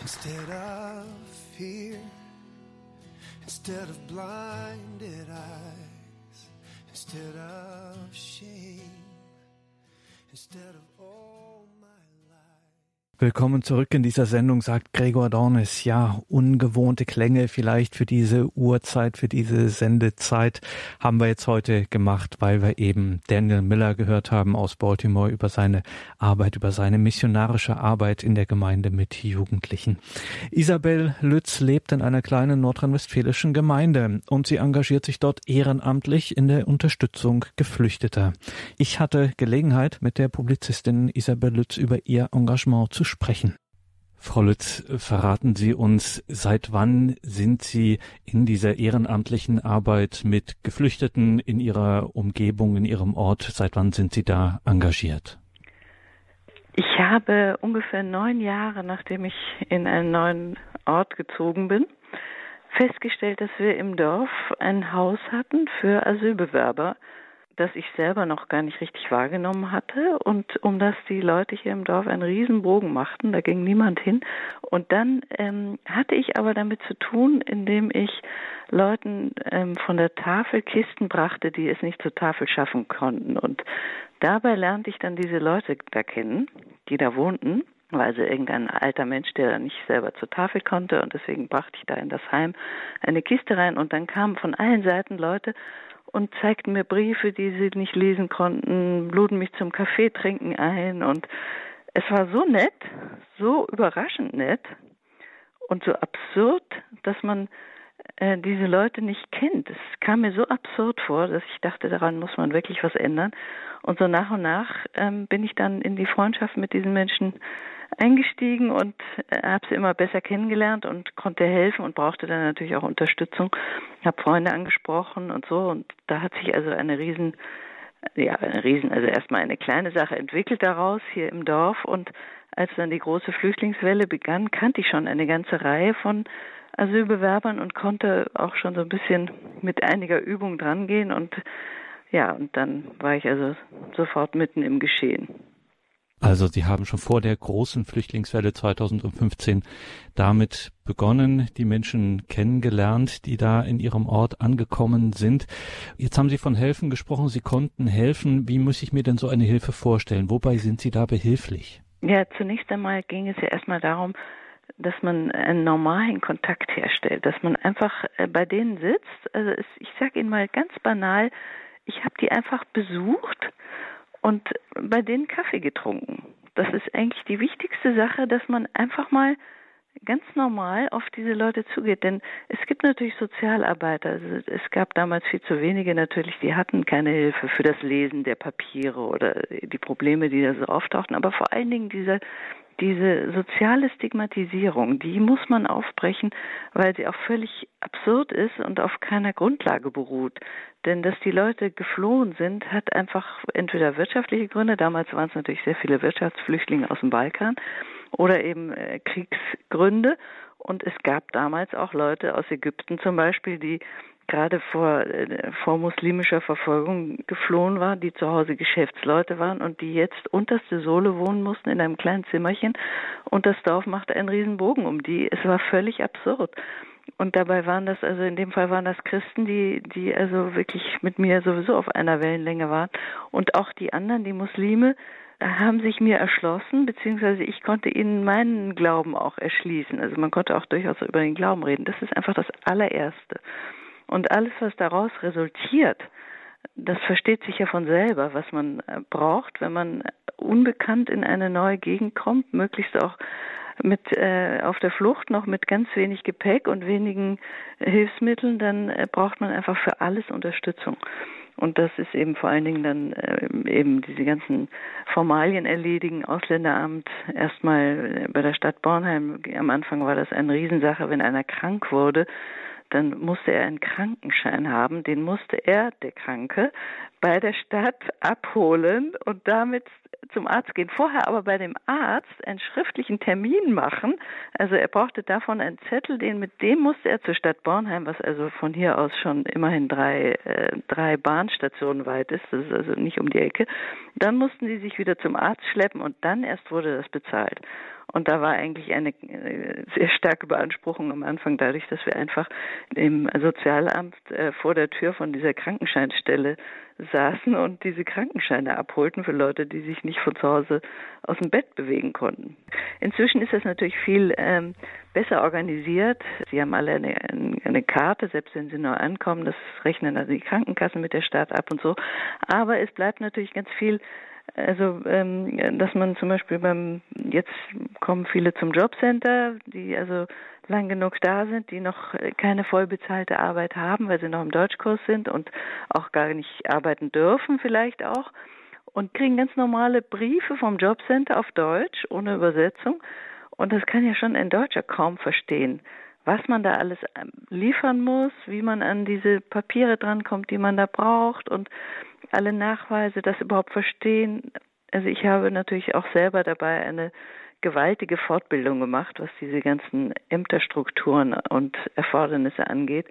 S4: Instead of fear, instead of blinded eyes, instead of shame, instead of all.
S1: Willkommen zurück in dieser Sendung, sagt Gregor Dornis. Ja, ungewohnte Klänge vielleicht für diese Uhrzeit, für diese Sendezeit haben wir jetzt heute gemacht, weil wir eben Daniel Miller gehört haben aus Baltimore über seine Arbeit, über seine missionarische Arbeit in der Gemeinde mit Jugendlichen. Isabel Lütz lebt in einer kleinen nordrhein-westfälischen Gemeinde und sie engagiert sich dort ehrenamtlich in der Unterstützung Geflüchteter. Ich hatte Gelegenheit, mit der Publizistin Isabel Lütz über ihr Engagement zu sprechen. Frau Lütz, verraten Sie uns, seit wann sind Sie in dieser ehrenamtlichen Arbeit mit Geflüchteten in Ihrer Umgebung, in Ihrem Ort, seit wann sind Sie da engagiert?
S5: Ich habe ungefähr neun Jahre, nachdem ich in einen neuen Ort gezogen bin, festgestellt, dass wir im Dorf ein Haus hatten für Asylbewerber, das ich selber noch gar nicht richtig wahrgenommen hatte und um das die Leute hier im Dorf einen Riesenbogen machten, da ging niemand hin. Und dann ähm, hatte ich aber damit zu tun, indem ich Leuten ähm, von der Tafel Kisten brachte, die es nicht zur Tafel schaffen konnten. Und dabei lernte ich dann diese Leute da kennen, die da wohnten weil sie irgendein alter Mensch, der nicht selber zur Tafel konnte und deswegen brachte ich da in das Heim eine Kiste rein und dann kamen von allen Seiten Leute und zeigten mir Briefe, die sie nicht lesen konnten, luden mich zum Kaffee trinken ein und es war so nett, so überraschend nett und so absurd, dass man äh, diese Leute nicht kennt. Es kam mir so absurd vor, dass ich dachte, daran muss man wirklich was ändern. Und so nach und nach ähm, bin ich dann in die Freundschaft mit diesen Menschen eingestiegen und äh, habe sie immer besser kennengelernt und konnte helfen und brauchte dann natürlich auch Unterstützung. Habe Freunde angesprochen und so und da hat sich also eine riesen ja, eine riesen, also erstmal eine kleine Sache entwickelt daraus hier im Dorf und als dann die große Flüchtlingswelle begann, kannte ich schon eine ganze Reihe von Asylbewerbern und konnte auch schon so ein bisschen mit einiger Übung drangehen und ja, und dann war ich also sofort mitten im Geschehen.
S1: Also Sie haben schon vor der großen Flüchtlingswelle 2015 damit begonnen, die Menschen kennengelernt, die da in Ihrem Ort angekommen sind. Jetzt haben Sie von helfen gesprochen. Sie konnten helfen. Wie muss ich mir denn so eine Hilfe vorstellen? Wobei sind Sie da behilflich?
S5: Ja, zunächst einmal ging es ja erstmal darum, dass man einen normalen Kontakt herstellt, dass man einfach äh, bei denen sitzt. Also ich sage Ihnen mal ganz banal, ich habe die einfach besucht und bei denen Kaffee getrunken. Das ist eigentlich die wichtigste Sache, dass man einfach mal ganz normal auf diese Leute zugeht. Denn es gibt natürlich Sozialarbeiter. Also es gab damals viel zu wenige natürlich, die hatten keine Hilfe für das Lesen der Papiere oder die Probleme, die da so auftauchten. Aber vor allen Dingen diese diese soziale Stigmatisierung, die muss man aufbrechen, weil sie auch völlig absurd ist und auf keiner Grundlage beruht. Denn dass die Leute geflohen sind, hat einfach entweder wirtschaftliche Gründe, damals waren es natürlich sehr viele Wirtschaftsflüchtlinge aus dem Balkan, oder eben äh, Kriegsgründe. Und es gab damals auch Leute aus Ägypten zum Beispiel, die gerade vor, äh, vor muslimischer Verfolgung geflohen war, die zu Hause Geschäftsleute waren und die jetzt unterste Sohle wohnen mussten in einem kleinen Zimmerchen und das Dorf machte einen Riesenbogen um die. Es war völlig absurd. Und dabei waren das, also in dem Fall waren das Christen, die, die also wirklich mit mir sowieso auf einer Wellenlänge waren. Und auch die anderen, die Muslime, haben sich mir erschlossen, beziehungsweise ich konnte ihnen meinen Glauben auch erschließen. Also man konnte auch durchaus über den Glauben reden. Das ist einfach das allererste. Und alles, was daraus resultiert, das versteht sich ja von selber, was man äh, braucht, wenn man unbekannt in eine neue Gegend kommt, möglichst auch mit äh, auf der Flucht noch mit ganz wenig Gepäck und wenigen Hilfsmitteln, dann äh, braucht man einfach für alles Unterstützung. Und das ist eben vor allen Dingen dann äh, eben diese ganzen Formalien erledigen, Ausländeramt, erstmal bei der Stadt Bornheim. Am Anfang war das eine Riesensache, wenn einer krank wurde, dann musste er einen Krankenschein haben, den musste er, der Kranke, bei der Stadt abholen und damit zum Arzt gehen. Vorher aber bei dem Arzt einen schriftlichen Termin machen. Also er brauchte davon einen Zettel, den mit dem musste er zur Stadt Bornheim, was also von hier aus schon immerhin drei, äh, drei Bahnstationen weit ist. Das ist also nicht um die Ecke. Dann mussten sie sich wieder zum Arzt schleppen und dann erst wurde das bezahlt. Und da war eigentlich eine äh, sehr starke Beanspruchung am Anfang, dadurch, dass wir einfach im Sozialamt äh, vor der Tür von dieser Krankenscheinstelle saßen und diese Krankenscheine abholten für Leute, die sich nicht von zu Hause aus dem Bett bewegen konnten. Inzwischen ist das natürlich viel ähm, besser organisiert. Sie haben alle eine, eine Karte, selbst wenn sie neu ankommen, das rechnen also die Krankenkassen mit der Stadt ab und so. Aber es bleibt natürlich ganz viel also, ähm, dass man zum Beispiel beim, jetzt kommen viele zum Jobcenter, die also lang genug da sind, die noch keine vollbezahlte Arbeit haben, weil sie noch im Deutschkurs sind und auch gar nicht arbeiten dürfen vielleicht auch und kriegen ganz normale Briefe vom Jobcenter auf Deutsch ohne Übersetzung. Und das kann ja schon ein Deutscher kaum verstehen, was man da alles ähm, liefern muss, wie man an diese Papiere drankommt, die man da braucht und alle Nachweise das überhaupt verstehen. Also ich habe natürlich auch selber dabei eine gewaltige Fortbildung gemacht, was diese ganzen Ämterstrukturen und Erfordernisse angeht.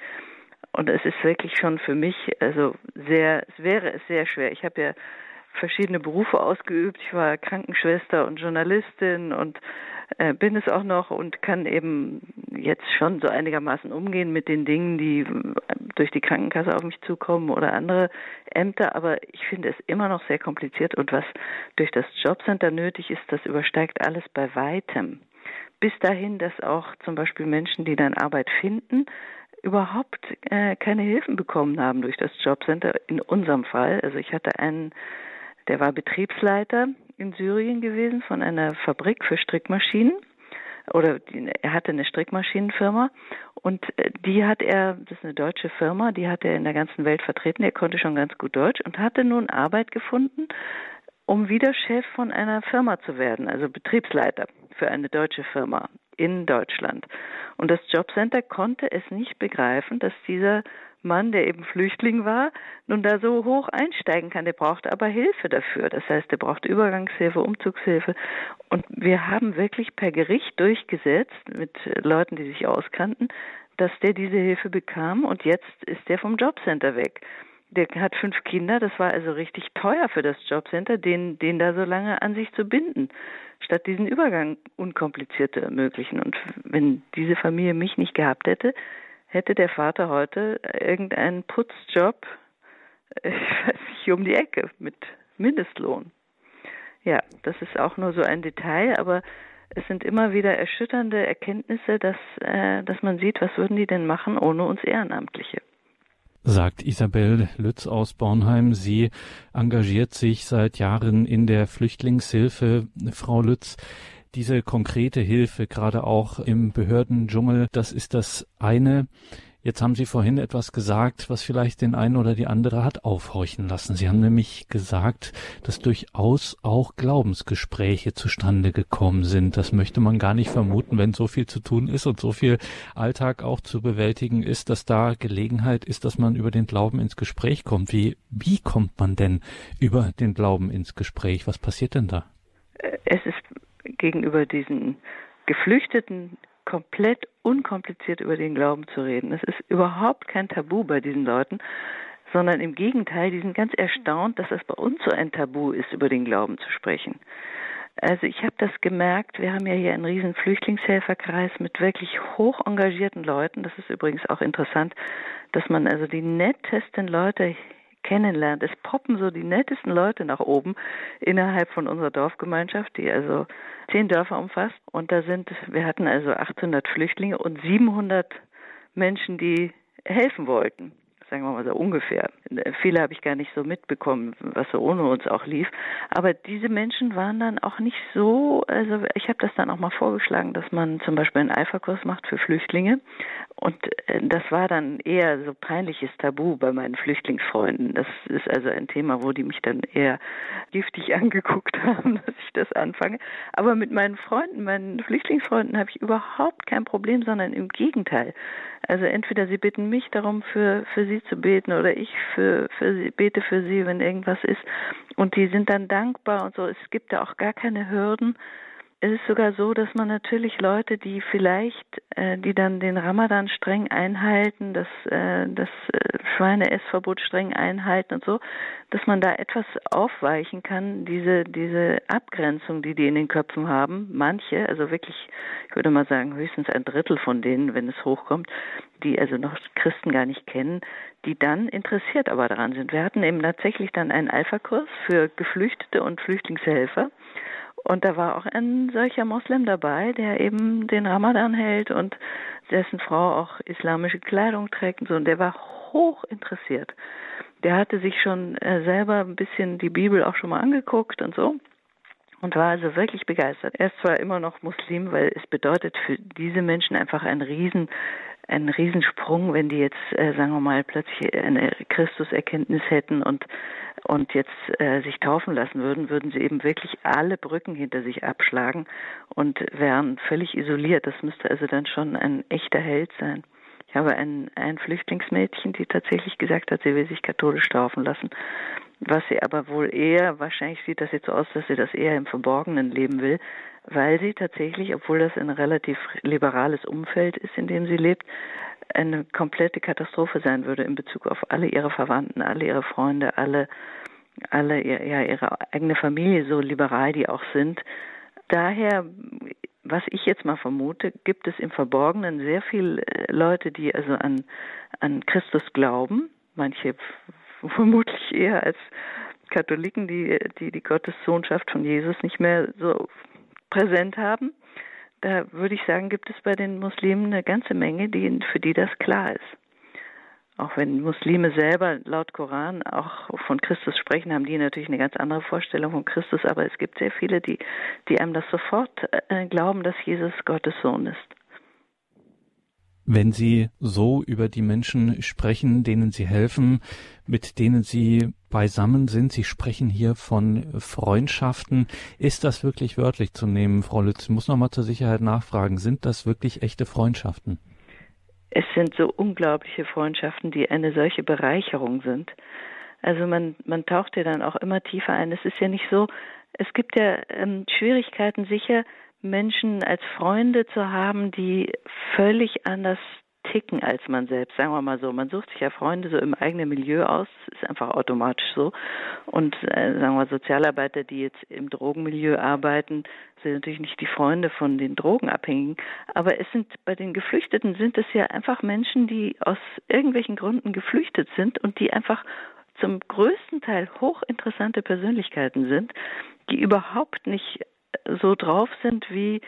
S5: Und es ist wirklich schon für mich, also sehr, es wäre es sehr schwer. Ich habe ja verschiedene Berufe ausgeübt. Ich war Krankenschwester und Journalistin und äh, bin es auch noch und kann eben jetzt schon so einigermaßen umgehen mit den Dingen, die äh, durch die Krankenkasse auf mich zukommen oder andere Ämter. Aber ich finde es immer noch sehr kompliziert und was durch das Jobcenter nötig ist, das übersteigt alles bei weitem. Bis dahin, dass auch zum Beispiel Menschen, die dann Arbeit finden, überhaupt äh, keine Hilfen bekommen haben durch das Jobcenter in unserem Fall. Also ich hatte einen, der war Betriebsleiter in Syrien gewesen von einer Fabrik für Strickmaschinen oder die, er hatte eine Strickmaschinenfirma und äh, die hat er, das ist eine deutsche Firma, die hat er in der ganzen Welt vertreten. Er konnte schon ganz gut Deutsch und hatte nun Arbeit gefunden, um wieder Chef von einer Firma zu werden, also Betriebsleiter für eine deutsche Firma in Deutschland. Und das Jobcenter konnte es nicht begreifen, dass dieser Mann, der eben Flüchtling war, nun da so hoch einsteigen kann. Der brauchte aber Hilfe dafür. Das heißt, er brauchte Übergangshilfe, Umzugshilfe. Und wir haben wirklich per Gericht durchgesetzt mit Leuten, die sich auskannten, dass der diese Hilfe bekam und jetzt ist der vom Jobcenter weg. Der hat fünf Kinder, das war also richtig teuer für das Jobcenter, den, den da so lange an sich zu binden, statt diesen Übergang unkompliziert zu ermöglichen. Und wenn diese Familie mich nicht gehabt hätte, hätte der Vater heute irgendeinen Putzjob, äh, *laughs* ich weiß nicht, um die Ecke mit Mindestlohn. Ja, das ist auch nur so ein Detail, aber es sind immer wieder erschütternde Erkenntnisse, dass, äh, dass man sieht, was würden die denn machen ohne uns Ehrenamtliche
S1: sagt Isabel Lütz aus Bornheim. Sie engagiert sich seit Jahren in der Flüchtlingshilfe. Frau Lütz, diese konkrete Hilfe, gerade auch im Behördendschungel, das ist das eine. Jetzt haben Sie vorhin etwas gesagt, was vielleicht den einen oder die andere hat aufhorchen lassen. Sie haben nämlich gesagt, dass durchaus auch Glaubensgespräche zustande gekommen sind. Das möchte man gar nicht vermuten, wenn so viel zu tun ist und so viel Alltag auch zu bewältigen ist, dass da Gelegenheit ist, dass man über den Glauben ins Gespräch kommt. Wie, wie kommt man denn über den Glauben ins Gespräch? Was passiert denn da?
S5: Es ist gegenüber diesen Geflüchteten komplett unkompliziert über den Glauben zu reden. Es ist überhaupt kein Tabu bei diesen Leuten, sondern im Gegenteil, die sind ganz erstaunt, dass es bei uns so ein Tabu ist, über den Glauben zu sprechen. Also ich habe das gemerkt, wir haben ja hier einen riesen Flüchtlingshelferkreis mit wirklich hoch engagierten Leuten. Das ist übrigens auch interessant, dass man also die nettesten Leute kennenlernt. Es poppen so die nettesten Leute nach oben innerhalb von unserer Dorfgemeinschaft, die also zehn Dörfer umfasst. Und da sind, wir hatten also 800 Flüchtlinge und 700 Menschen, die helfen wollten sagen wir mal so ungefähr. Viele habe ich gar nicht so mitbekommen, was so ohne uns auch lief. Aber diese Menschen waren dann auch nicht so, also ich habe das dann auch mal vorgeschlagen, dass man zum Beispiel einen Eiferkurs macht für Flüchtlinge. Und äh, das war dann eher so peinliches Tabu bei meinen Flüchtlingsfreunden. Das ist also ein Thema, wo die mich dann eher giftig *laughs* angeguckt haben, dass ich das anfange. Aber mit meinen Freunden, meinen Flüchtlingsfreunden habe ich überhaupt kein Problem, sondern im Gegenteil. Also entweder sie bitten mich darum, für, für sie zu beten oder ich für, für sie, bete für sie, wenn irgendwas ist. Und die sind dann dankbar und so. Es gibt da auch gar keine Hürden. Es ist sogar so, dass man natürlich Leute, die vielleicht, äh, die dann den Ramadan streng einhalten, das, äh, das äh, Schweineessverbot streng einhalten und so, dass man da etwas aufweichen kann, diese, diese Abgrenzung, die die in den Köpfen haben, manche, also wirklich, ich würde mal sagen, höchstens ein Drittel von denen, wenn es hochkommt, die also noch Christen gar nicht kennen, die dann interessiert aber daran sind. Wir hatten eben tatsächlich dann einen Alpha-Kurs für Geflüchtete und Flüchtlingshelfer und da war auch ein solcher Moslem dabei, der eben den Ramadan hält und dessen Frau auch islamische Kleidung trägt und so. Und der war hoch interessiert. Der hatte sich schon äh, selber ein bisschen die Bibel auch schon mal angeguckt und so und war also wirklich begeistert. Er ist zwar immer noch Muslim, weil es bedeutet für diese Menschen einfach ein riesen ein Riesensprung, wenn die jetzt, äh, sagen wir mal, plötzlich eine Christuserkenntnis hätten und und jetzt äh, sich taufen lassen würden, würden sie eben wirklich alle Brücken hinter sich abschlagen und wären völlig isoliert. Das müsste also dann schon ein echter Held sein. Ich habe ein, ein Flüchtlingsmädchen, die tatsächlich gesagt hat, sie will sich katholisch taufen lassen. Was sie aber wohl eher, wahrscheinlich sieht das jetzt so aus, dass sie das eher im Verborgenen leben will, weil sie tatsächlich, obwohl das ein relativ liberales Umfeld ist, in dem sie lebt, eine komplette Katastrophe sein würde in Bezug auf alle ihre Verwandten, alle ihre Freunde, alle, alle ja, ihre eigene Familie, so liberal die auch sind. Daher, was ich jetzt mal vermute, gibt es im Verborgenen sehr viele äh, Leute, die also an, an Christus glauben, manche vermutlich eher als Katholiken, die, die die Gottessohnschaft von Jesus nicht mehr so präsent haben da würde ich sagen, gibt es bei den Muslimen eine ganze Menge, die, für die das klar ist. Auch wenn Muslime selber laut Koran auch von Christus sprechen, haben die natürlich eine ganz andere Vorstellung von Christus, aber es gibt sehr viele, die, die einem das sofort äh, glauben, dass Jesus Gottes Sohn ist.
S1: Wenn Sie so über die Menschen sprechen, denen Sie helfen, mit denen Sie beisammen sind, Sie sprechen hier von Freundschaften, ist das wirklich wörtlich zu nehmen, Frau Lütz? Ich muss nochmal zur Sicherheit nachfragen, sind das wirklich echte Freundschaften?
S5: Es sind so unglaubliche Freundschaften, die eine solche Bereicherung sind. Also man, man taucht ja dann auch immer tiefer ein. Es ist ja nicht so, es gibt ja ähm, Schwierigkeiten sicher, Menschen als Freunde zu haben, die völlig anders ticken als man selbst, sagen wir mal so. Man sucht sich ja Freunde so im eigenen Milieu aus, ist einfach automatisch so. Und äh, sagen wir Sozialarbeiter, die jetzt im Drogenmilieu arbeiten, sind natürlich nicht die Freunde von den Drogenabhängigen, aber es sind bei den Geflüchteten sind es ja einfach Menschen, die aus irgendwelchen Gründen geflüchtet sind und die einfach zum größten Teil hochinteressante Persönlichkeiten sind, die überhaupt nicht so drauf sind wie,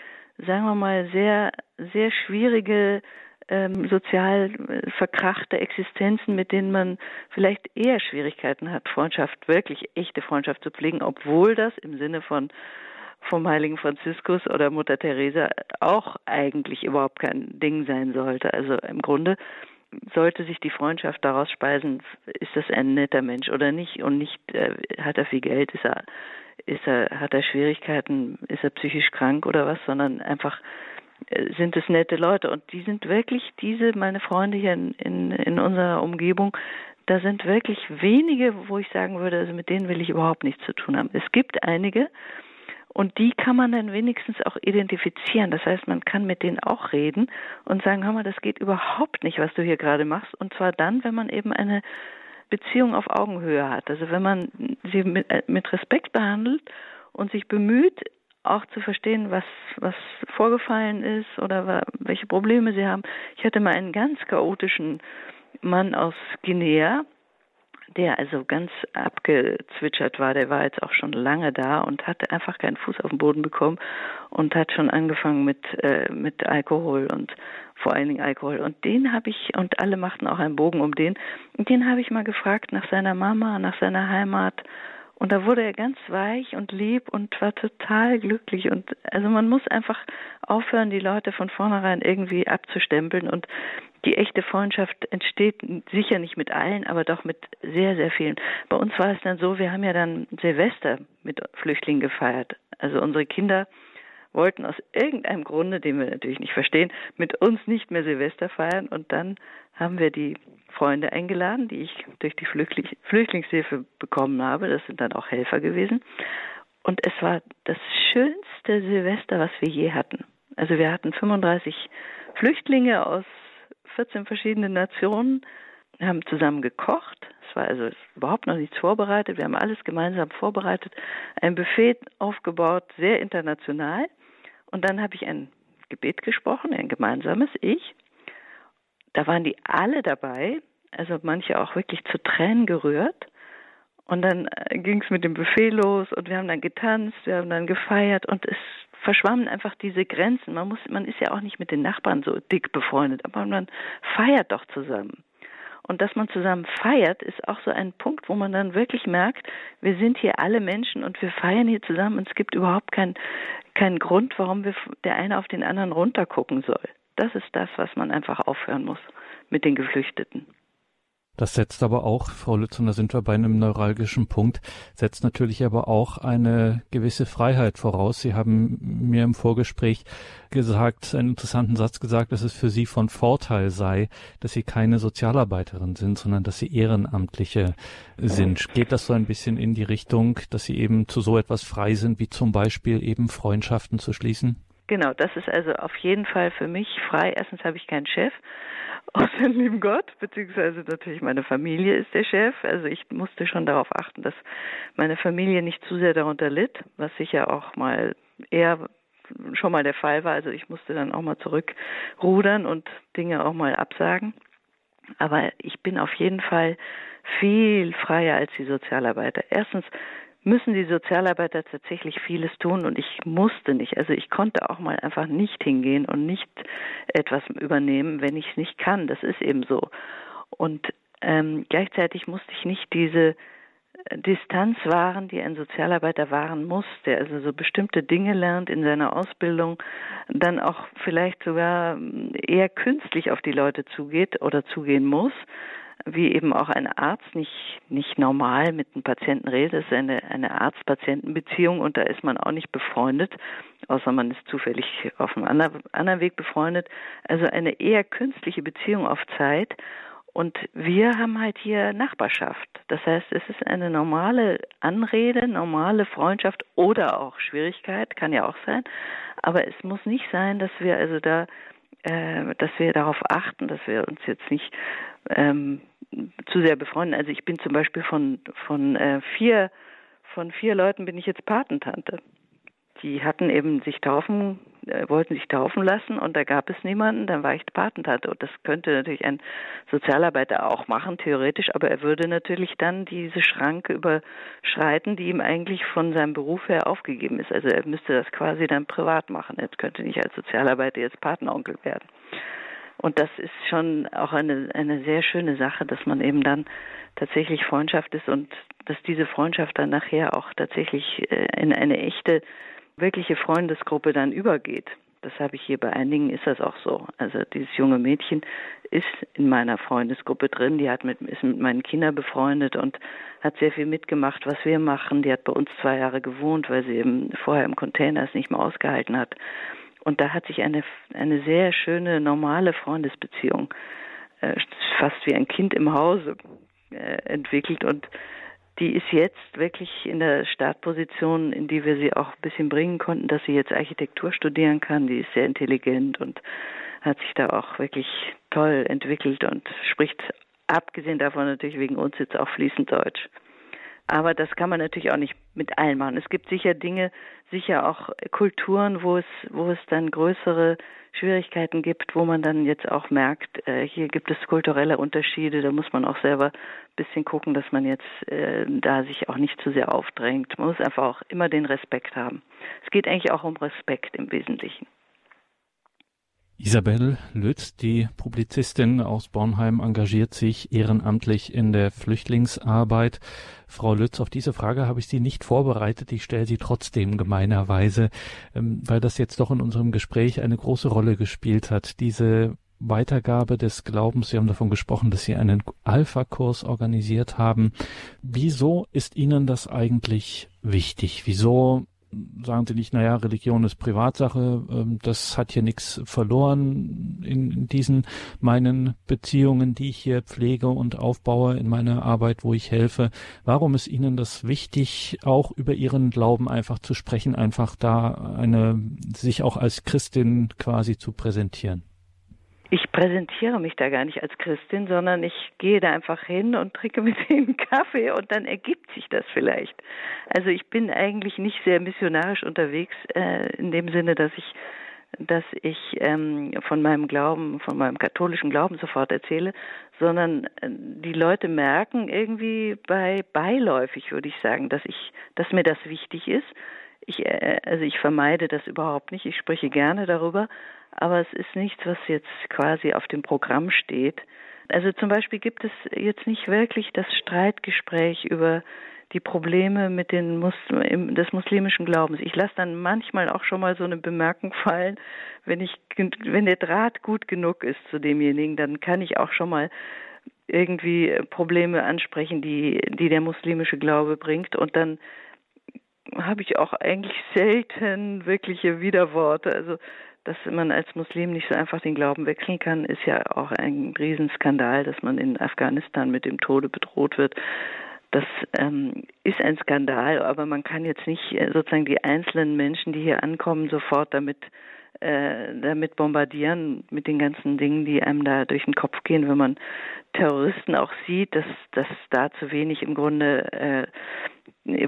S5: sagen wir mal, sehr, sehr schwierige ähm, sozial äh, verkrachte Existenzen, mit denen man vielleicht eher Schwierigkeiten hat, Freundschaft, wirklich echte Freundschaft zu pflegen, obwohl das im Sinne von vom heiligen Franziskus oder Mutter Teresa auch eigentlich überhaupt kein Ding sein sollte. Also im Grunde sollte sich die Freundschaft daraus speisen, ist das ein netter Mensch oder nicht und nicht äh, hat er viel Geld, ist er ist er, hat er Schwierigkeiten, ist er psychisch krank oder was, sondern einfach äh, sind es nette Leute. Und die sind wirklich, diese, meine Freunde hier in, in, in unserer Umgebung, da sind wirklich wenige, wo ich sagen würde, also mit denen will ich überhaupt nichts zu tun haben. Es gibt einige, und die kann man dann wenigstens auch identifizieren. Das heißt, man kann mit denen auch reden und sagen, hör mal, das geht überhaupt nicht, was du hier gerade machst. Und zwar dann, wenn man eben eine Beziehung auf Augenhöhe hat. Also wenn man sie mit, äh, mit Respekt behandelt und sich bemüht, auch zu verstehen, was, was vorgefallen ist oder welche Probleme sie haben. Ich hatte mal einen ganz chaotischen Mann aus Guinea, der also ganz abgezwitschert war, der war jetzt auch schon lange da und hatte einfach keinen Fuß auf den Boden bekommen und hat schon angefangen mit, äh, mit Alkohol und vor allen Dingen Alkohol. Und den habe ich, und alle machten auch einen Bogen um den, und den habe ich mal gefragt nach seiner Mama, nach seiner Heimat. Und da wurde er ganz weich und lieb und war total glücklich. Und also man muss einfach aufhören, die Leute von vornherein irgendwie abzustempeln. Und die echte Freundschaft entsteht sicher nicht mit allen, aber doch mit sehr, sehr vielen. Bei uns war es dann so, wir haben ja dann Silvester mit Flüchtlingen gefeiert. Also unsere Kinder wollten aus irgendeinem Grunde, den wir natürlich nicht verstehen, mit uns nicht mehr Silvester feiern. Und dann haben wir die Freunde eingeladen, die ich durch die Flüchtlingshilfe bekommen habe. Das sind dann auch Helfer gewesen. Und es war das schönste Silvester, was wir je hatten. Also wir hatten 35 Flüchtlinge aus 14 verschiedenen Nationen, haben zusammen gekocht. Es war also überhaupt noch nichts vorbereitet. Wir haben alles gemeinsam vorbereitet, ein Buffet aufgebaut, sehr international. Und dann habe ich ein Gebet gesprochen, ein gemeinsames Ich. Da waren die alle dabei, also manche auch wirklich zu Tränen gerührt. Und dann äh, ging es mit dem Buffet los und wir haben dann getanzt, wir haben dann gefeiert und es verschwammen einfach diese Grenzen. Man muss, man ist ja auch nicht mit den Nachbarn so dick befreundet, aber man feiert doch zusammen. Und dass man zusammen feiert, ist auch so ein Punkt, wo man dann wirklich merkt, wir sind hier alle Menschen und wir feiern hier zusammen und es gibt überhaupt keinen keinen Grund, warum wir der eine auf den anderen runtergucken soll. Das ist das, was man einfach aufhören muss mit den Geflüchteten.
S1: Das setzt aber auch, Frau Lützen, da sind wir bei einem neuralgischen Punkt, setzt natürlich aber auch eine gewisse Freiheit voraus. Sie haben mir im Vorgespräch gesagt, einen interessanten Satz gesagt, dass es für Sie von Vorteil sei, dass Sie keine Sozialarbeiterin sind, sondern dass Sie Ehrenamtliche sind. Geht das so ein bisschen in die Richtung, dass Sie eben zu so etwas frei sind, wie zum Beispiel eben Freundschaften zu schließen?
S5: Genau, das ist also auf jeden Fall für mich frei. Erstens habe ich keinen Chef aus dem lieben Gott, beziehungsweise natürlich meine Familie ist der Chef. Also ich musste schon darauf achten, dass meine Familie nicht zu sehr darunter litt, was sicher auch mal eher schon mal der Fall war. Also ich musste dann auch mal zurückrudern und Dinge auch mal absagen. Aber ich bin auf jeden Fall viel freier als die Sozialarbeiter. Erstens müssen die Sozialarbeiter tatsächlich vieles tun und ich musste nicht. Also ich konnte auch mal einfach nicht hingehen und nicht etwas übernehmen, wenn ich es nicht kann. Das ist eben so. Und ähm, gleichzeitig musste ich nicht diese Distanz wahren, die ein Sozialarbeiter wahren muss, der also so bestimmte Dinge lernt in seiner Ausbildung, dann auch vielleicht sogar eher künstlich auf die Leute zugeht oder zugehen muss, wie eben auch ein Arzt nicht, nicht normal mit einem Patienten redet. Das ist eine, eine Arzt-Patienten-Beziehung und da ist man auch nicht befreundet, außer man ist zufällig auf einem anderen Weg befreundet. Also eine eher künstliche Beziehung auf Zeit und wir haben halt hier Nachbarschaft. Das heißt, es ist eine normale Anrede, normale Freundschaft oder auch Schwierigkeit, kann ja auch sein. Aber es muss nicht sein, dass wir also da, äh, dass wir darauf achten, dass wir uns jetzt nicht ähm, zu sehr befreunden. Also ich bin zum Beispiel von von äh, vier von vier Leuten bin ich jetzt Patentante die hatten eben sich taufen, äh, wollten sich taufen lassen und da gab es niemanden, dann war ich Patentante. Und das könnte natürlich ein Sozialarbeiter auch machen, theoretisch, aber er würde natürlich dann diese Schranke überschreiten, die ihm eigentlich von seinem Beruf her aufgegeben ist. Also er müsste das quasi dann privat machen. Er könnte nicht als Sozialarbeiter jetzt Patenonkel werden. Und das ist schon auch eine, eine sehr schöne Sache, dass man eben dann tatsächlich Freundschaft ist und dass diese Freundschaft dann nachher auch tatsächlich äh, in eine echte wirkliche Freundesgruppe dann übergeht. Das habe ich hier bei einigen, ist das auch so. Also dieses junge Mädchen ist in meiner Freundesgruppe drin, die hat mit, ist mit meinen Kindern befreundet und hat sehr viel mitgemacht, was wir machen. Die hat bei uns zwei Jahre gewohnt, weil sie eben vorher im Container es nicht mehr ausgehalten hat. Und da hat sich eine, eine sehr schöne, normale Freundesbeziehung, äh, fast wie ein Kind im Hause, äh, entwickelt und die ist jetzt wirklich in der Startposition, in die wir sie auch ein bisschen bringen konnten, dass sie jetzt Architektur studieren kann. Die ist sehr intelligent und hat sich da auch wirklich toll entwickelt und spricht abgesehen davon natürlich wegen uns jetzt auch fließend Deutsch. Aber das kann man natürlich auch nicht mit allen machen. Es gibt sicher Dinge, sicher auch Kulturen, wo es, wo es dann größere Schwierigkeiten gibt, wo man dann jetzt auch merkt, äh, hier gibt es kulturelle Unterschiede, da muss man auch selber ein bisschen gucken, dass man jetzt äh, da sich auch nicht zu sehr aufdrängt. Man muss einfach auch immer den Respekt haben. Es geht eigentlich auch um Respekt im Wesentlichen.
S1: Isabel Lütz, die Publizistin aus Bornheim, engagiert sich ehrenamtlich in der Flüchtlingsarbeit. Frau Lütz, auf diese Frage habe ich Sie nicht vorbereitet. Ich stelle sie trotzdem gemeinerweise, ähm, weil das jetzt doch in unserem Gespräch eine große Rolle gespielt hat. Diese Weitergabe des Glaubens. Sie haben davon gesprochen, dass Sie einen Alpha-Kurs organisiert haben. Wieso ist Ihnen das eigentlich wichtig? Wieso sagen sie nicht, naja, Religion ist Privatsache, ähm, das hat hier nichts verloren in, diesen meinen Beziehungen, die ich hier pflege und aufbaue in meiner Arbeit, wo ich helfe. Warum ist Ihnen das wichtig, auch über Ihren Glauben einfach zu sprechen, einfach da eine, sich auch als Christin quasi zu präsentieren?
S5: Ich präsentiere mich da gar nicht als Christin, sondern ich gehe da einfach hin und trinke mit ihnen *laughs* Kaffee und dann ergibt sich das vielleicht. Also ich bin eigentlich nicht sehr missionarisch unterwegs äh, in dem Sinne, dass ich dass ich ähm, von meinem Glauben, von meinem katholischen Glauben sofort erzähle, sondern äh, die Leute merken irgendwie bei beiläufig, würde ich sagen, dass ich, dass mir das wichtig ist. Ich, äh, also ich vermeide das überhaupt nicht. Ich spreche gerne darüber, aber es ist nichts, was jetzt quasi auf dem Programm steht. Also zum Beispiel gibt es jetzt nicht wirklich das Streitgespräch über die Probleme mit den Muslim, des muslimischen Glaubens. Ich lasse dann manchmal auch schon mal so eine Bemerkung fallen, wenn ich, wenn der Draht gut genug ist zu demjenigen, dann kann ich auch schon mal irgendwie Probleme ansprechen, die, die der muslimische Glaube bringt und dann habe ich auch eigentlich selten wirkliche Widerworte. Also dass man als Muslim nicht so einfach den Glauben wechseln kann, ist ja auch ein Riesenskandal, dass man in Afghanistan mit dem Tode bedroht wird. Das ähm, ist ein Skandal, aber man kann jetzt nicht äh, sozusagen die einzelnen Menschen, die hier ankommen, sofort damit damit bombardieren mit den ganzen Dingen, die einem da durch den Kopf gehen, wenn man Terroristen auch sieht, dass dass da zu wenig im Grunde äh,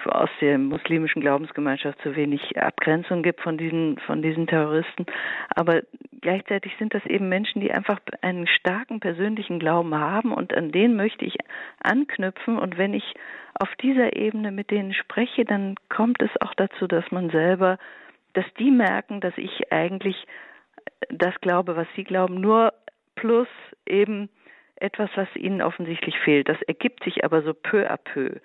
S5: aus der muslimischen Glaubensgemeinschaft zu wenig Abgrenzung gibt von diesen, von diesen Terroristen. Aber gleichzeitig sind das eben Menschen, die einfach einen starken persönlichen Glauben haben und an den möchte ich anknüpfen. Und wenn ich auf dieser Ebene mit denen spreche, dann kommt es auch dazu, dass man selber, dass die merken, dass ich eigentlich das glaube, was sie glauben, nur plus eben etwas, was ihnen offensichtlich fehlt. Das ergibt sich aber so peu à peu.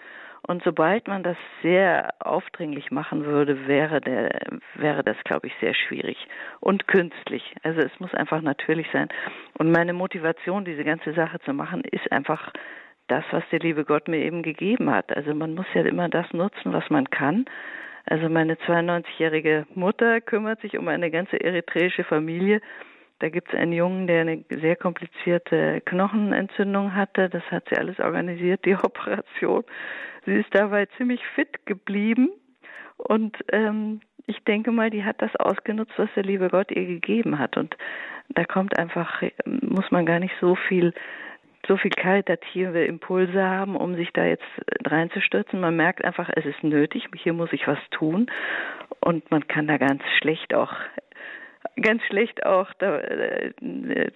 S5: Und sobald man das sehr aufdringlich machen würde, wäre, der, wäre das, glaube ich, sehr schwierig und künstlich. Also es muss einfach natürlich sein. Und meine Motivation, diese ganze Sache zu machen, ist einfach das, was der liebe Gott mir eben gegeben hat. Also man muss ja immer das nutzen, was man kann. Also meine 92-jährige Mutter kümmert sich um eine ganze eritreische Familie. Da gibt es einen Jungen, der eine sehr komplizierte Knochenentzündung hatte. Das hat sie alles organisiert, die *laughs* Operation. Sie ist dabei ziemlich fit geblieben und ähm, ich denke mal, die hat das ausgenutzt, was der liebe Gott ihr gegeben hat. Und da kommt einfach, muss man gar nicht so viel, so viel karitative Impulse haben, um sich da jetzt reinzustürzen. Man merkt einfach, es ist nötig, hier muss ich was tun. Und man kann da ganz schlecht auch ganz schlecht auch, da, äh,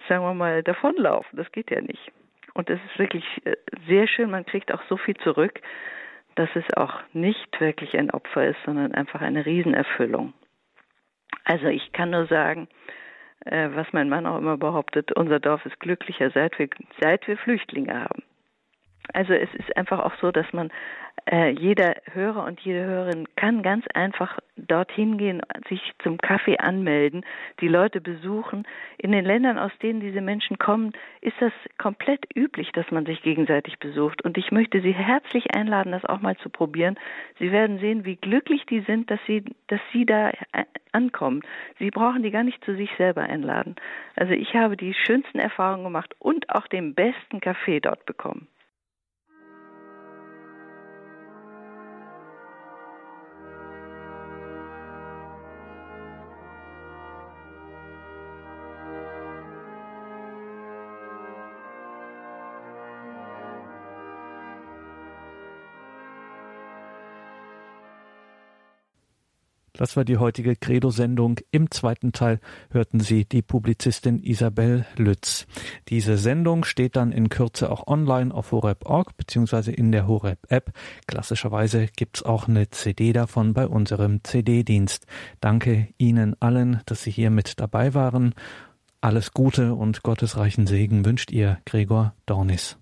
S5: sagen wir mal, davonlaufen. Das geht ja nicht. Und es ist wirklich äh, sehr schön. Man kriegt auch so viel zurück dass es auch nicht wirklich ein Opfer ist, sondern einfach eine Riesenerfüllung. Also ich kann nur sagen, was mein Mann auch immer behauptet, unser Dorf ist glücklicher, seit wir, seit wir Flüchtlinge haben. Also es ist einfach auch so, dass man äh, jeder Hörer und jede Hörerin kann ganz einfach dorthin gehen, sich zum Kaffee anmelden, die Leute besuchen. In den Ländern, aus denen diese Menschen kommen, ist das komplett üblich, dass man sich gegenseitig besucht. Und ich möchte Sie herzlich einladen, das auch mal zu probieren. Sie werden sehen, wie glücklich die sind, dass sie, dass sie da äh, ankommen. Sie brauchen die gar nicht zu sich selber einladen. Also ich habe die schönsten Erfahrungen gemacht und auch den besten Kaffee dort bekommen.
S1: Das war die heutige Credo-Sendung. Im zweiten Teil hörten Sie die Publizistin Isabel Lütz. Diese Sendung steht dann in Kürze auch online auf horeb.org beziehungsweise in der Horeb-App. Klassischerweise gibt's auch eine CD davon bei unserem CD-Dienst. Danke Ihnen allen, dass Sie hier mit dabei waren. Alles Gute und gottesreichen Segen wünscht Ihr Gregor Dornis.